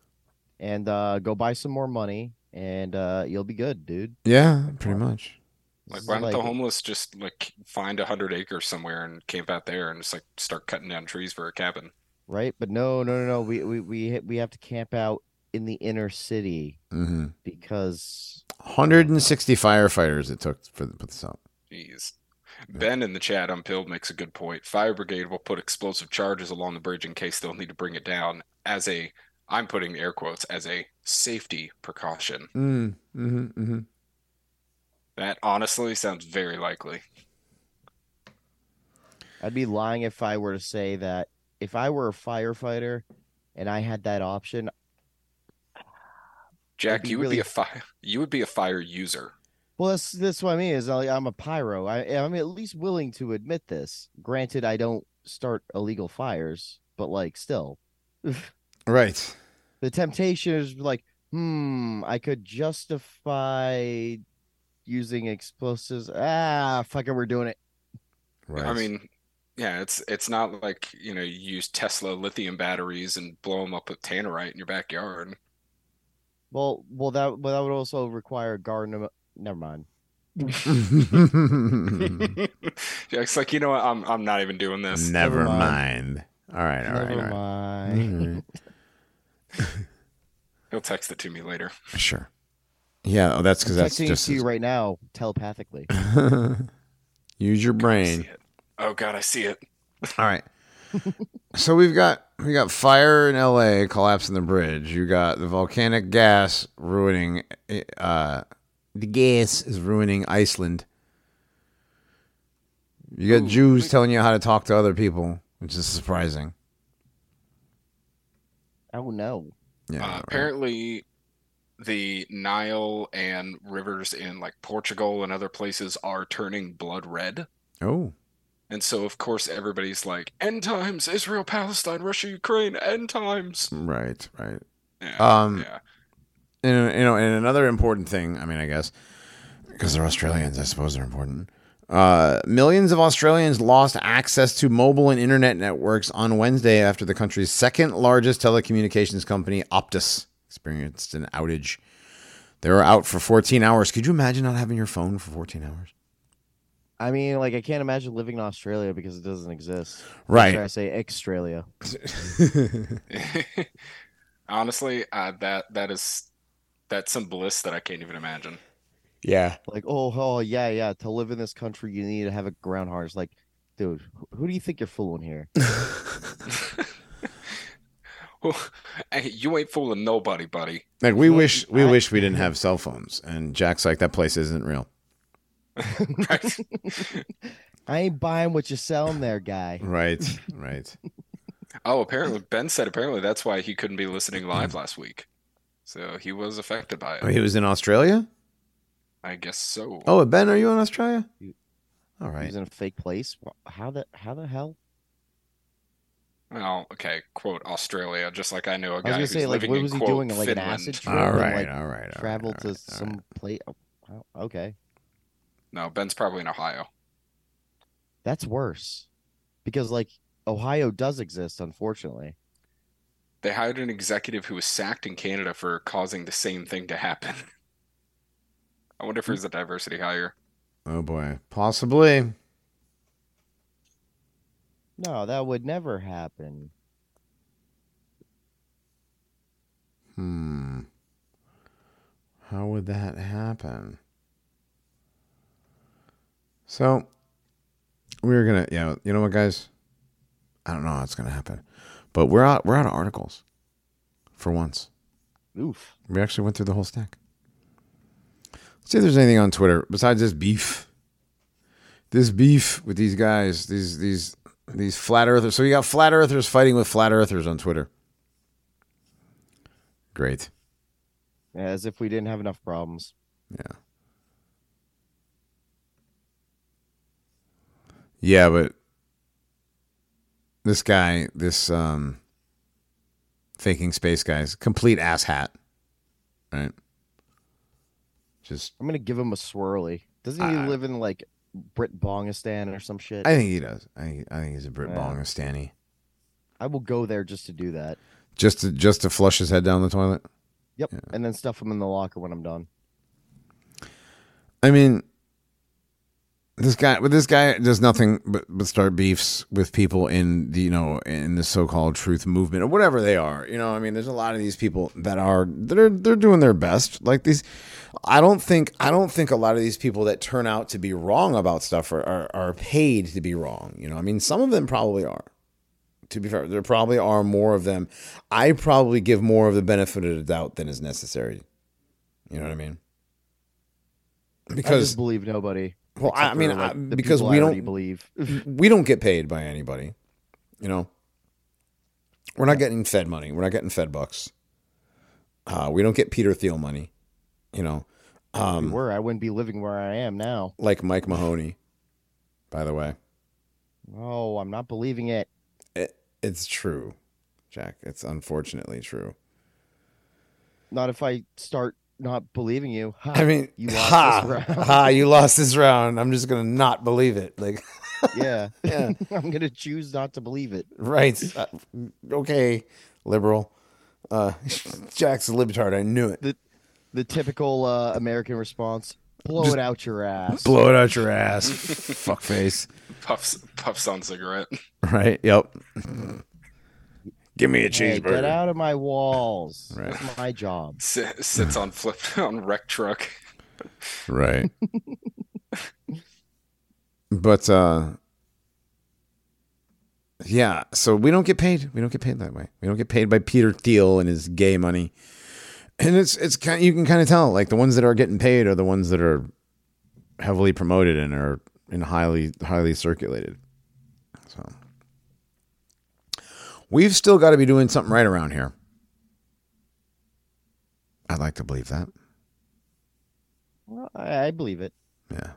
and uh go buy some more money, and uh you'll be good, dude. Yeah, pretty much. Like why don't the homeless just like find a hundred acres somewhere and camp out there and just like start cutting down trees for a cabin? right? But no, no, no, no. We we we we have to camp out in the inner city hmm because 160 firefighters it took for the, put this out. Jeez. Ben in the chat unpilled makes a good point. Fire brigade will put explosive charges along the bridge in case they'll need to bring it down as a I'm putting air quotes as a safety precaution. Mm, hmm hmm That honestly sounds very likely. I'd be lying if I were to say that if I were a firefighter and I had that option, Jack, be you would really- be a fire you would be a fire user. well, that's that's what I mean. Is like I'm a pyro. I I'm at least willing to admit this. Granted, I don't start illegal fires, but like still, <laughs> Right. the temptation is like, hmm, I could justify using explosives. Ah, fuck it, we're doing it. Right. I mean, yeah, it's it's not like, you know, you use Tesla lithium batteries and blow them up with tannerite in your backyard. Well, well, that well, that would also require a garden. Never mind. <laughs> Jack's like, you know what? I'm I'm not even doing this. Never Never mind. All right. All right. never all right. mind. All <laughs> <laughs> He'll text it to me later. Sure. Yeah. Oh, that's because I'm that's texting just to you right now telepathically. use your brain. see it. Oh god, I see it. All right. so we've got we got fire in L.A. collapsing the bridge. You got the volcanic gas ruining. Uh, the gas is ruining Iceland. You got Ooh, Jews we- telling you how to talk to other people, which is surprising. Oh no. Yeah. Uh, right. apparently the Nile and rivers in like Portugal and other places are turning blood red. Oh. And so of course everybody's like, end times, Israel, Palestine, Russia, Ukraine, end times. Right. Right. Yeah, Um, yeah. And you know, and another important thing. I mean, I guess because they're Australians, I suppose they're important. Uh, millions of Australians lost access to mobile and internet networks on Wednesday after the country's second largest telecommunications company, Optus, experienced an outage. They were out for 14 hours. Could you imagine not having your phone for 14 hours? I mean, like, I can't imagine living in Australia because it doesn't exist. Right. I say Australia? <laughs> Honestly, uh, that that is that's some bliss that I can't even imagine. yeah. Like, oh, oh, yeah, yeah. To live in this country, you need to have a ground harness. Like, dude, who- who do you think you're fooling here? <laughs> <laughs> Well, hey, you ain't fooling nobody, buddy. Like we wish we I- wish we didn't have cell phones. And Jack's like that place isn't real. <laughs> Right? I ain't buying what you're selling there, guy. Right. Right. <laughs> Oh, apparently Ben said apparently that's why he couldn't be listening live last week. So he was affected by it. Oh, he was in Australia. I guess so. Oh, Ben, are you in Australia? You- All right. He's in a fake place. How the how the hell? Well, okay, quote Australia, just like I know a I was gonna who's say, like, living what in was he quote doing? Like an acid trip? All and, right. like, all right. all Travel right, to all right, all some right. place. Oh, okay, No, Ben's probably in Ohio. that's worse. Because like Ohio does exist, unfortunately. They hired an executive who was sacked in Canada for causing the same thing to happen. <laughs> I wonder if he's a diversity hire. Oh boy, possibly. No, that would never happen. Hmm. How would that happen? So we're gonna, yeah, you know what, guys? I don't know how it's gonna happen, but we're out. We're out of articles for once. Oof. We actually went through the whole stack. Let's see if there's anything on Twitter besides this beef. This beef with these guys, these these these flat earthers. So you got flat earthers fighting with flat earthers on Twitter. Great. As if we didn't have enough problems. Yeah. Yeah, but this guy, this um faking space guy's complete ass hat. Right? Just I'm gonna give him a swirly. Doesn't he I- live in like Brit Bongistan or some shit? I think he does. I think, I think he's a Brit Yeah. Bongastani. I will go there just to do that. Just to just to flush his head down the toilet. Yep. And then stuff him in the locker when I'm done. I mean, this guy, but this guy does nothing but, but start beefs with people in the you know in the so-called truth movement or whatever they are. You know, I mean, there's a lot of these people that are they're they're doing their best. Like these, I don't think I don't think a lot of these people that turn out to be wrong about stuff are are, are paid to be wrong. You know, I mean, some of them probably are. To be fair, there probably are more of them. I probably give more of the benefit of the doubt than is necessary. You know what I mean? I Because just believe nobody. Well, I mean, like, I- because we don't believe. <laughs> we don't get paid by anybody. You know, we're not getting Fed money. We're not getting Fed bucks. Uh, we don't get Peter Thiel money. You know, if we um, were, I wouldn't be living where I am now. like Mike Mahoney. By the way, Oh, I'm not believing it. it, it's true, Jack. It's unfortunately true. Not if I start not believing you. Ha, I mean, you lost ha, this round. ha, you lost this round. I'm just gonna not believe it. Like, <laughs> yeah. Yeah. <laughs> I'm gonna choose not to believe it. right? Uh, okay, liberal. Uh, <laughs> Jack's a libtard. I knew it. The typical uh, American response: blow Just it out your ass. Blow it out your ass, fuckface. Puffs puffs on cigarette. Right? Yep. Give me a Hey, cheeseburger. get out of my walls. Right. That's my job. S- sits on flip <laughs> on wreck truck. Right. but uh yeah, so we don't get paid. We don't get paid that way. We don't get paid by Peter Thiel and his gay money. And it's it's kind you can kind of tell like the ones that are getting paid are the ones that are heavily promoted and are and highly highly circulated. So we've still got to be doing something right around here. I'd like to believe that. Well, I, believe it. Yeah.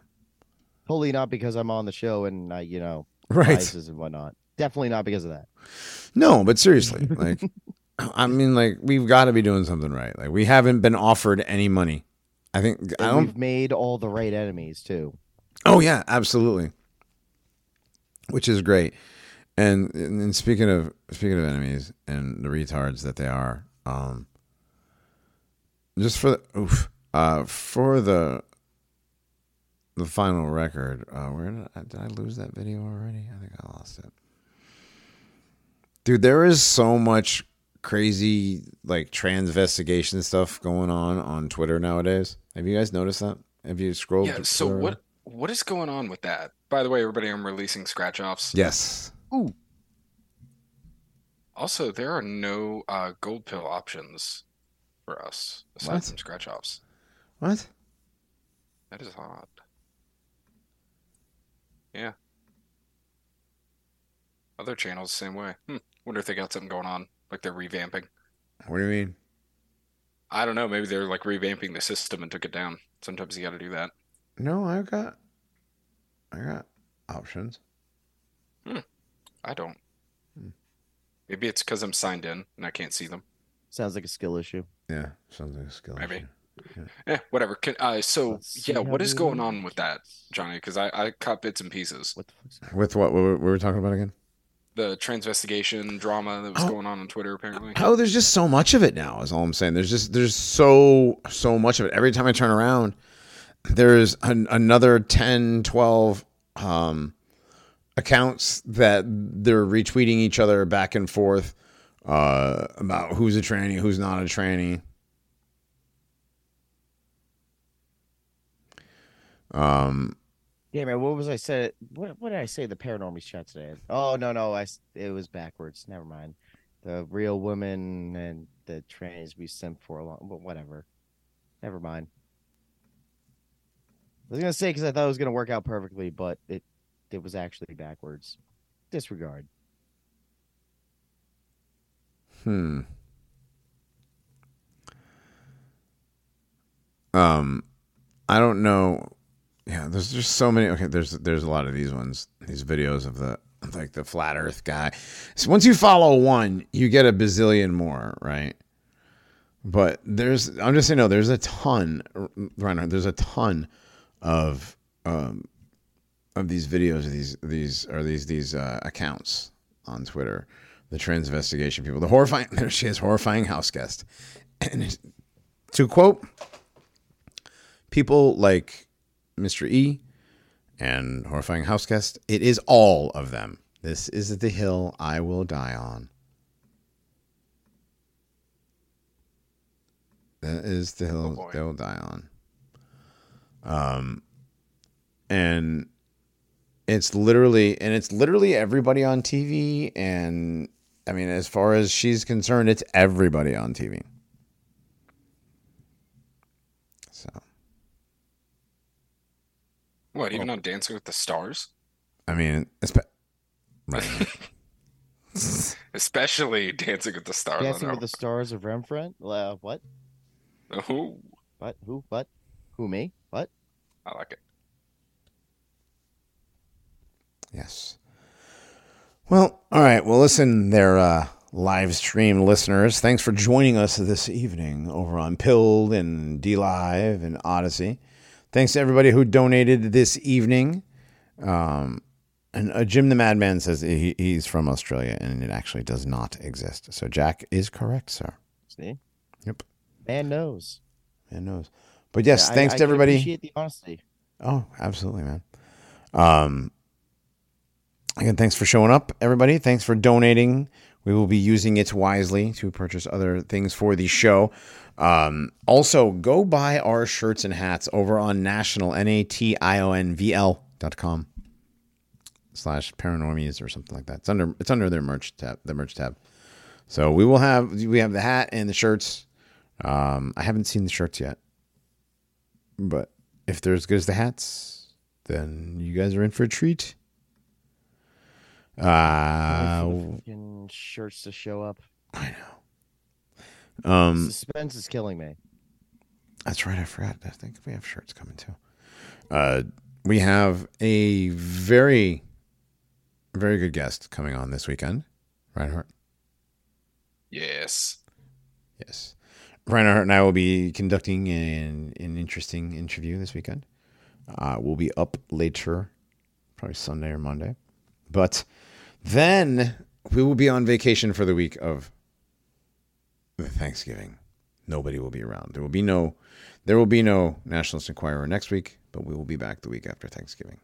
Totally not because I'm on the show and I, you know, Right. biases and whatnot. Definitely not because of that. No, but seriously, like, <laughs> I mean, like, we've got to be doing something right. Like, we haven't been offered any money. I think I don't... we've made all the right enemies too. Oh yeah, absolutely. Which is great. And, and speaking of speaking of enemies and the retards that they are, um, just for the oof, uh, for the the final record, uh, where did I, did I lose that video already? I think I lost it. Dude, there is so much crazy like transvestigation stuff going on on Twitter nowadays. Have you guys noticed that? Have you scrolled? Yeah. So Twitter? what what is going on with that? By the way, everybody, I'm releasing scratch offs. Yes. Also, there are no uh, gold pill options for us aside What? from scratch offs. What? That is odd. Yeah. Other channels, same way. Hmm. Wonder if they got something going on, like they're revamping. What do you mean? I don't know. Maybe they're like revamping the system and took it down. Sometimes you got to do that. No, I've got, I got options. I don't. Hmm. Maybe it's because I'm signed in and I can't see them. Sounds like a skill issue. Yeah, sounds like a skill. Maybe. issue. Eh, whatever. Can, uh, so Let's yeah, what is going on with that. Johnny? Because I I caught bits and pieces. What the fuck's With what? What were we were talking about again? The transvestigation drama that was Oh. going on on Twitter apparently. Oh, there's just so much of it now. Is all I'm saying. There's just there's so so much of it. Every time I turn around, there's an, another 10, 12 um, accounts that they're retweeting each other back and forth uh, about who's a tranny, who's not a tranny. Um, Yeah, man. What was I said? What what did I say? The paranormies chat today. Oh no, no. I it was backwards. Never mind. The real women and the trannies we sent for a long. But whatever. Never mind. I was gonna say because I thought it was gonna work out perfectly, but it it was actually backwards. Disregard. Hmm. Um, I don't know. Yeah, there's just so many. Okay, there's there's a lot of these ones, these videos of the like the flat Earth guy. So once you follow one, you get a bazillion more, right? But there's, I'm just saying, no, there's a ton, Reinhardt. There's a ton of um of these videos, of these these or these these uh, accounts on Twitter the transvestigation people. The horrifying, <laughs> there she is, horrifying house guest. And to quote people like Mr. E and horrifying house guest, it is all of them. This is the hill I will die on. That is the hill boy. they will die on. Um, and it's literally, and it's literally everybody on TV. And I mean, as far as she's concerned, it's everybody on TV. So, What? Even on Dancing with the Stars? I mean, it's, right. <laughs> <laughs> Especially Dancing with the Stars. Dancing with the Stars of Rembrandt. Uh, what? Ooh, What? Who? What? Who? Me? What? I like it. Yes. Well, all right. Well, listen, there, uh, live stream listeners. Thanks for joining us this evening over on Pilled and DLive and Odysee. Thanks to everybody who donated this evening. Um, and uh, Jim the Madman says he, he's from Australia and it actually does not exist. So Jack is correct, sir. See? Yep. Man knows. Man knows. But yes, Yeah, thanks I to can everybody. Appreciate the honesty. Oh, absolutely, man. Um, again, thanks for showing up, everybody. Thanks for donating. We will be using it wisely to purchase other things for the show. Um, also, go buy our shirts and hats over on national, N A T I O N V L dot com slash paranormies or something like that. It's under it's under their merch tab, the merch tab. So we will have we have the hat and the shirts. Um, I haven't seen the shirts yet, but if they're as good as the hats, then you guys are in for a treat. Wait Uh, for fucking shirts to show up. I know. Um, Suspense is killing me. that's right. I forgot. I think we have shirts coming too. Uh, we have a very, very good guest coming on this weekend. Reinhardt. Yes. Yes. Reinhardt and I will be conducting an, an interesting interview this weekend. Uh, we'll be up later, probably Sunday or Monday. But then we will be on vacation for the week of the Thanksgiving. Nobody will be around. There will be no there will be no Nationalist Enquirer next week, but we will be back the week after Thanksgiving.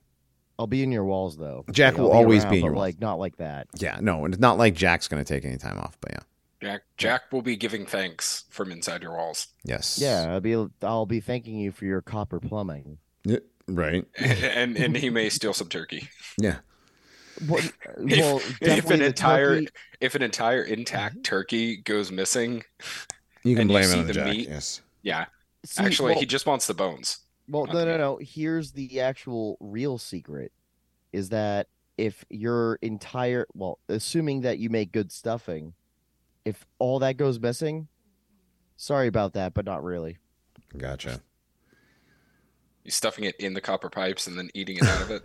I'll be in your walls though. Jack Like, will I'll always around, be in but, your walls. like not like that. Yeah, no, and it's not like Jack's going to take any time off, but yeah. Jack Jack will be giving thanks from inside your walls. Yes. Yeah, I'll be I'll be thanking you for your copper plumbing. Yeah, right. <laughs> and and he may steal some turkey. Yeah. <laughs> Uh, well, If- well if an entire turkey- if an entire intact mm-hmm. turkey goes missing, You can And you blame it on the Jack. meat? Yes. yeah. See, Actually, well, he just wants the bones. Well, no, no, no. Here's the actual real secret: is that if your entire well, assuming that you make good stuffing, if all that goes missing, sorry about that, but not really. Gotcha. You stuffing it in the copper pipes and then eating it out of it.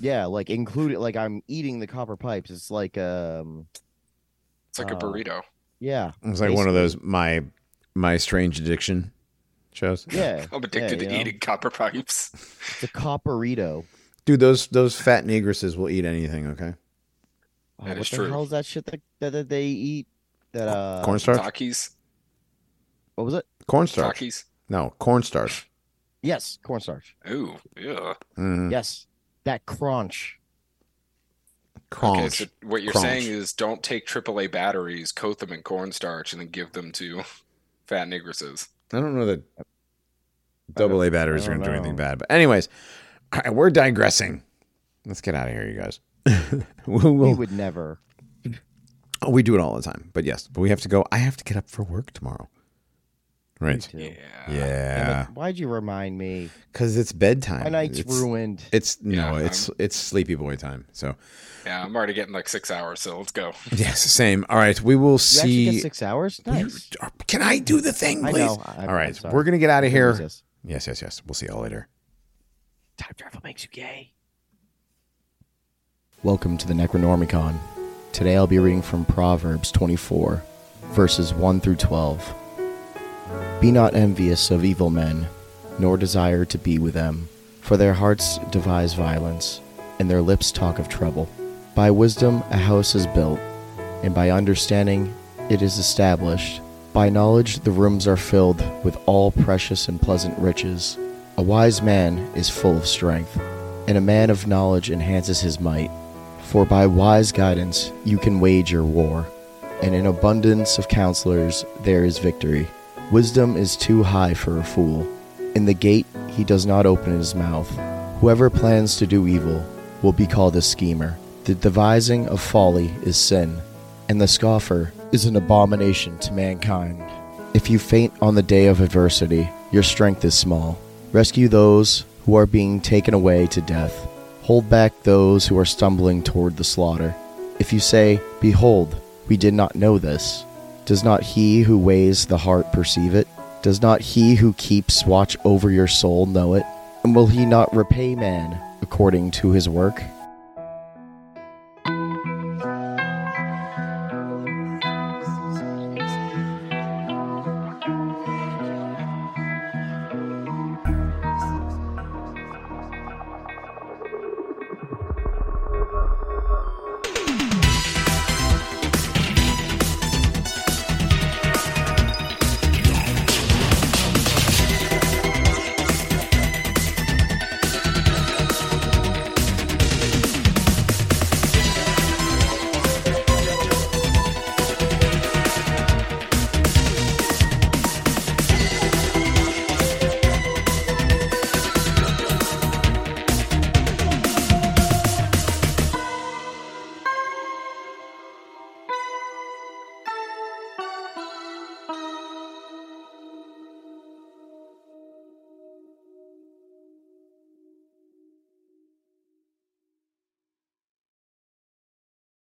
Yeah, like include it like I'm eating the copper pipes. It's like um It's like a Uh, burrito. yeah. It's like one of those my my strange addiction shows. Yeah. <laughs> I'm addicted yeah, to know? eating copper pipes. The a copperito. Dude, those those fat negresses will eat anything. Okay. Oh, That what is the true. hell is that shit that, that, that they eat? That uh cornstarch. Takis. what was it? Cornstarch. Takis. No, cornstarch. Yes, cornstarch. Ooh, yeah. Mm, Yes. That crunch. Crunch. Okay, so what you're Crunch. saying is don't take AAA batteries, coat them in cornstarch, and then give them to <laughs> fat negresses. I don't know that double A batteries are going to do anything bad. But anyways, all right, we're digressing. Let's get out of here, you guys. <laughs> we'll, We would never. oh, we do it all the time. But yes, but we have to go. I have to get up for work tomorrow. Right. Yeah. Yeah. it, Why'd you remind me? Because it's bedtime. My night's it's, ruined. It's no, Yeah, it's it's sleepy boy time. So Yeah, I'm already getting like six hours, so let's go. <laughs> yes, same. All right, we will You see. get six hours? Nice. Uh, can I do the thing, please? know. I- all I'm right, sorry. we're gonna get out of here. resist. Yes, yes, yes. We'll see y'all later. Time travel makes you gay. Welcome to the Necronormiecon. Today I'll be reading from Proverbs 24, verses 1 through 12. Be not envious of evil men, nor desire to be with them, for their hearts devise violence, and their lips talk of trouble. By wisdom a house is built, and by understanding it is established. By knowledge the rooms are filled with all precious and pleasant riches. A wise man is full of strength, and a man of knowledge enhances his might. For by wise guidance you can wage your war, and in abundance of counselors there is victory. Wisdom is too high for a fool. In the gate he does not open his mouth. Whoever plans to do evil will be called a schemer. The devising of folly is sin, and the scoffer is an abomination to mankind. If you faint on the day of adversity, your strength is small. Rescue those who are being taken away to death. Hold back those who are stumbling toward the slaughter. If you say, Behold, we did not know this, does not he who weighs the heart perceive it? Does not he who keeps watch over your soul know it? And will he not repay man according to his work?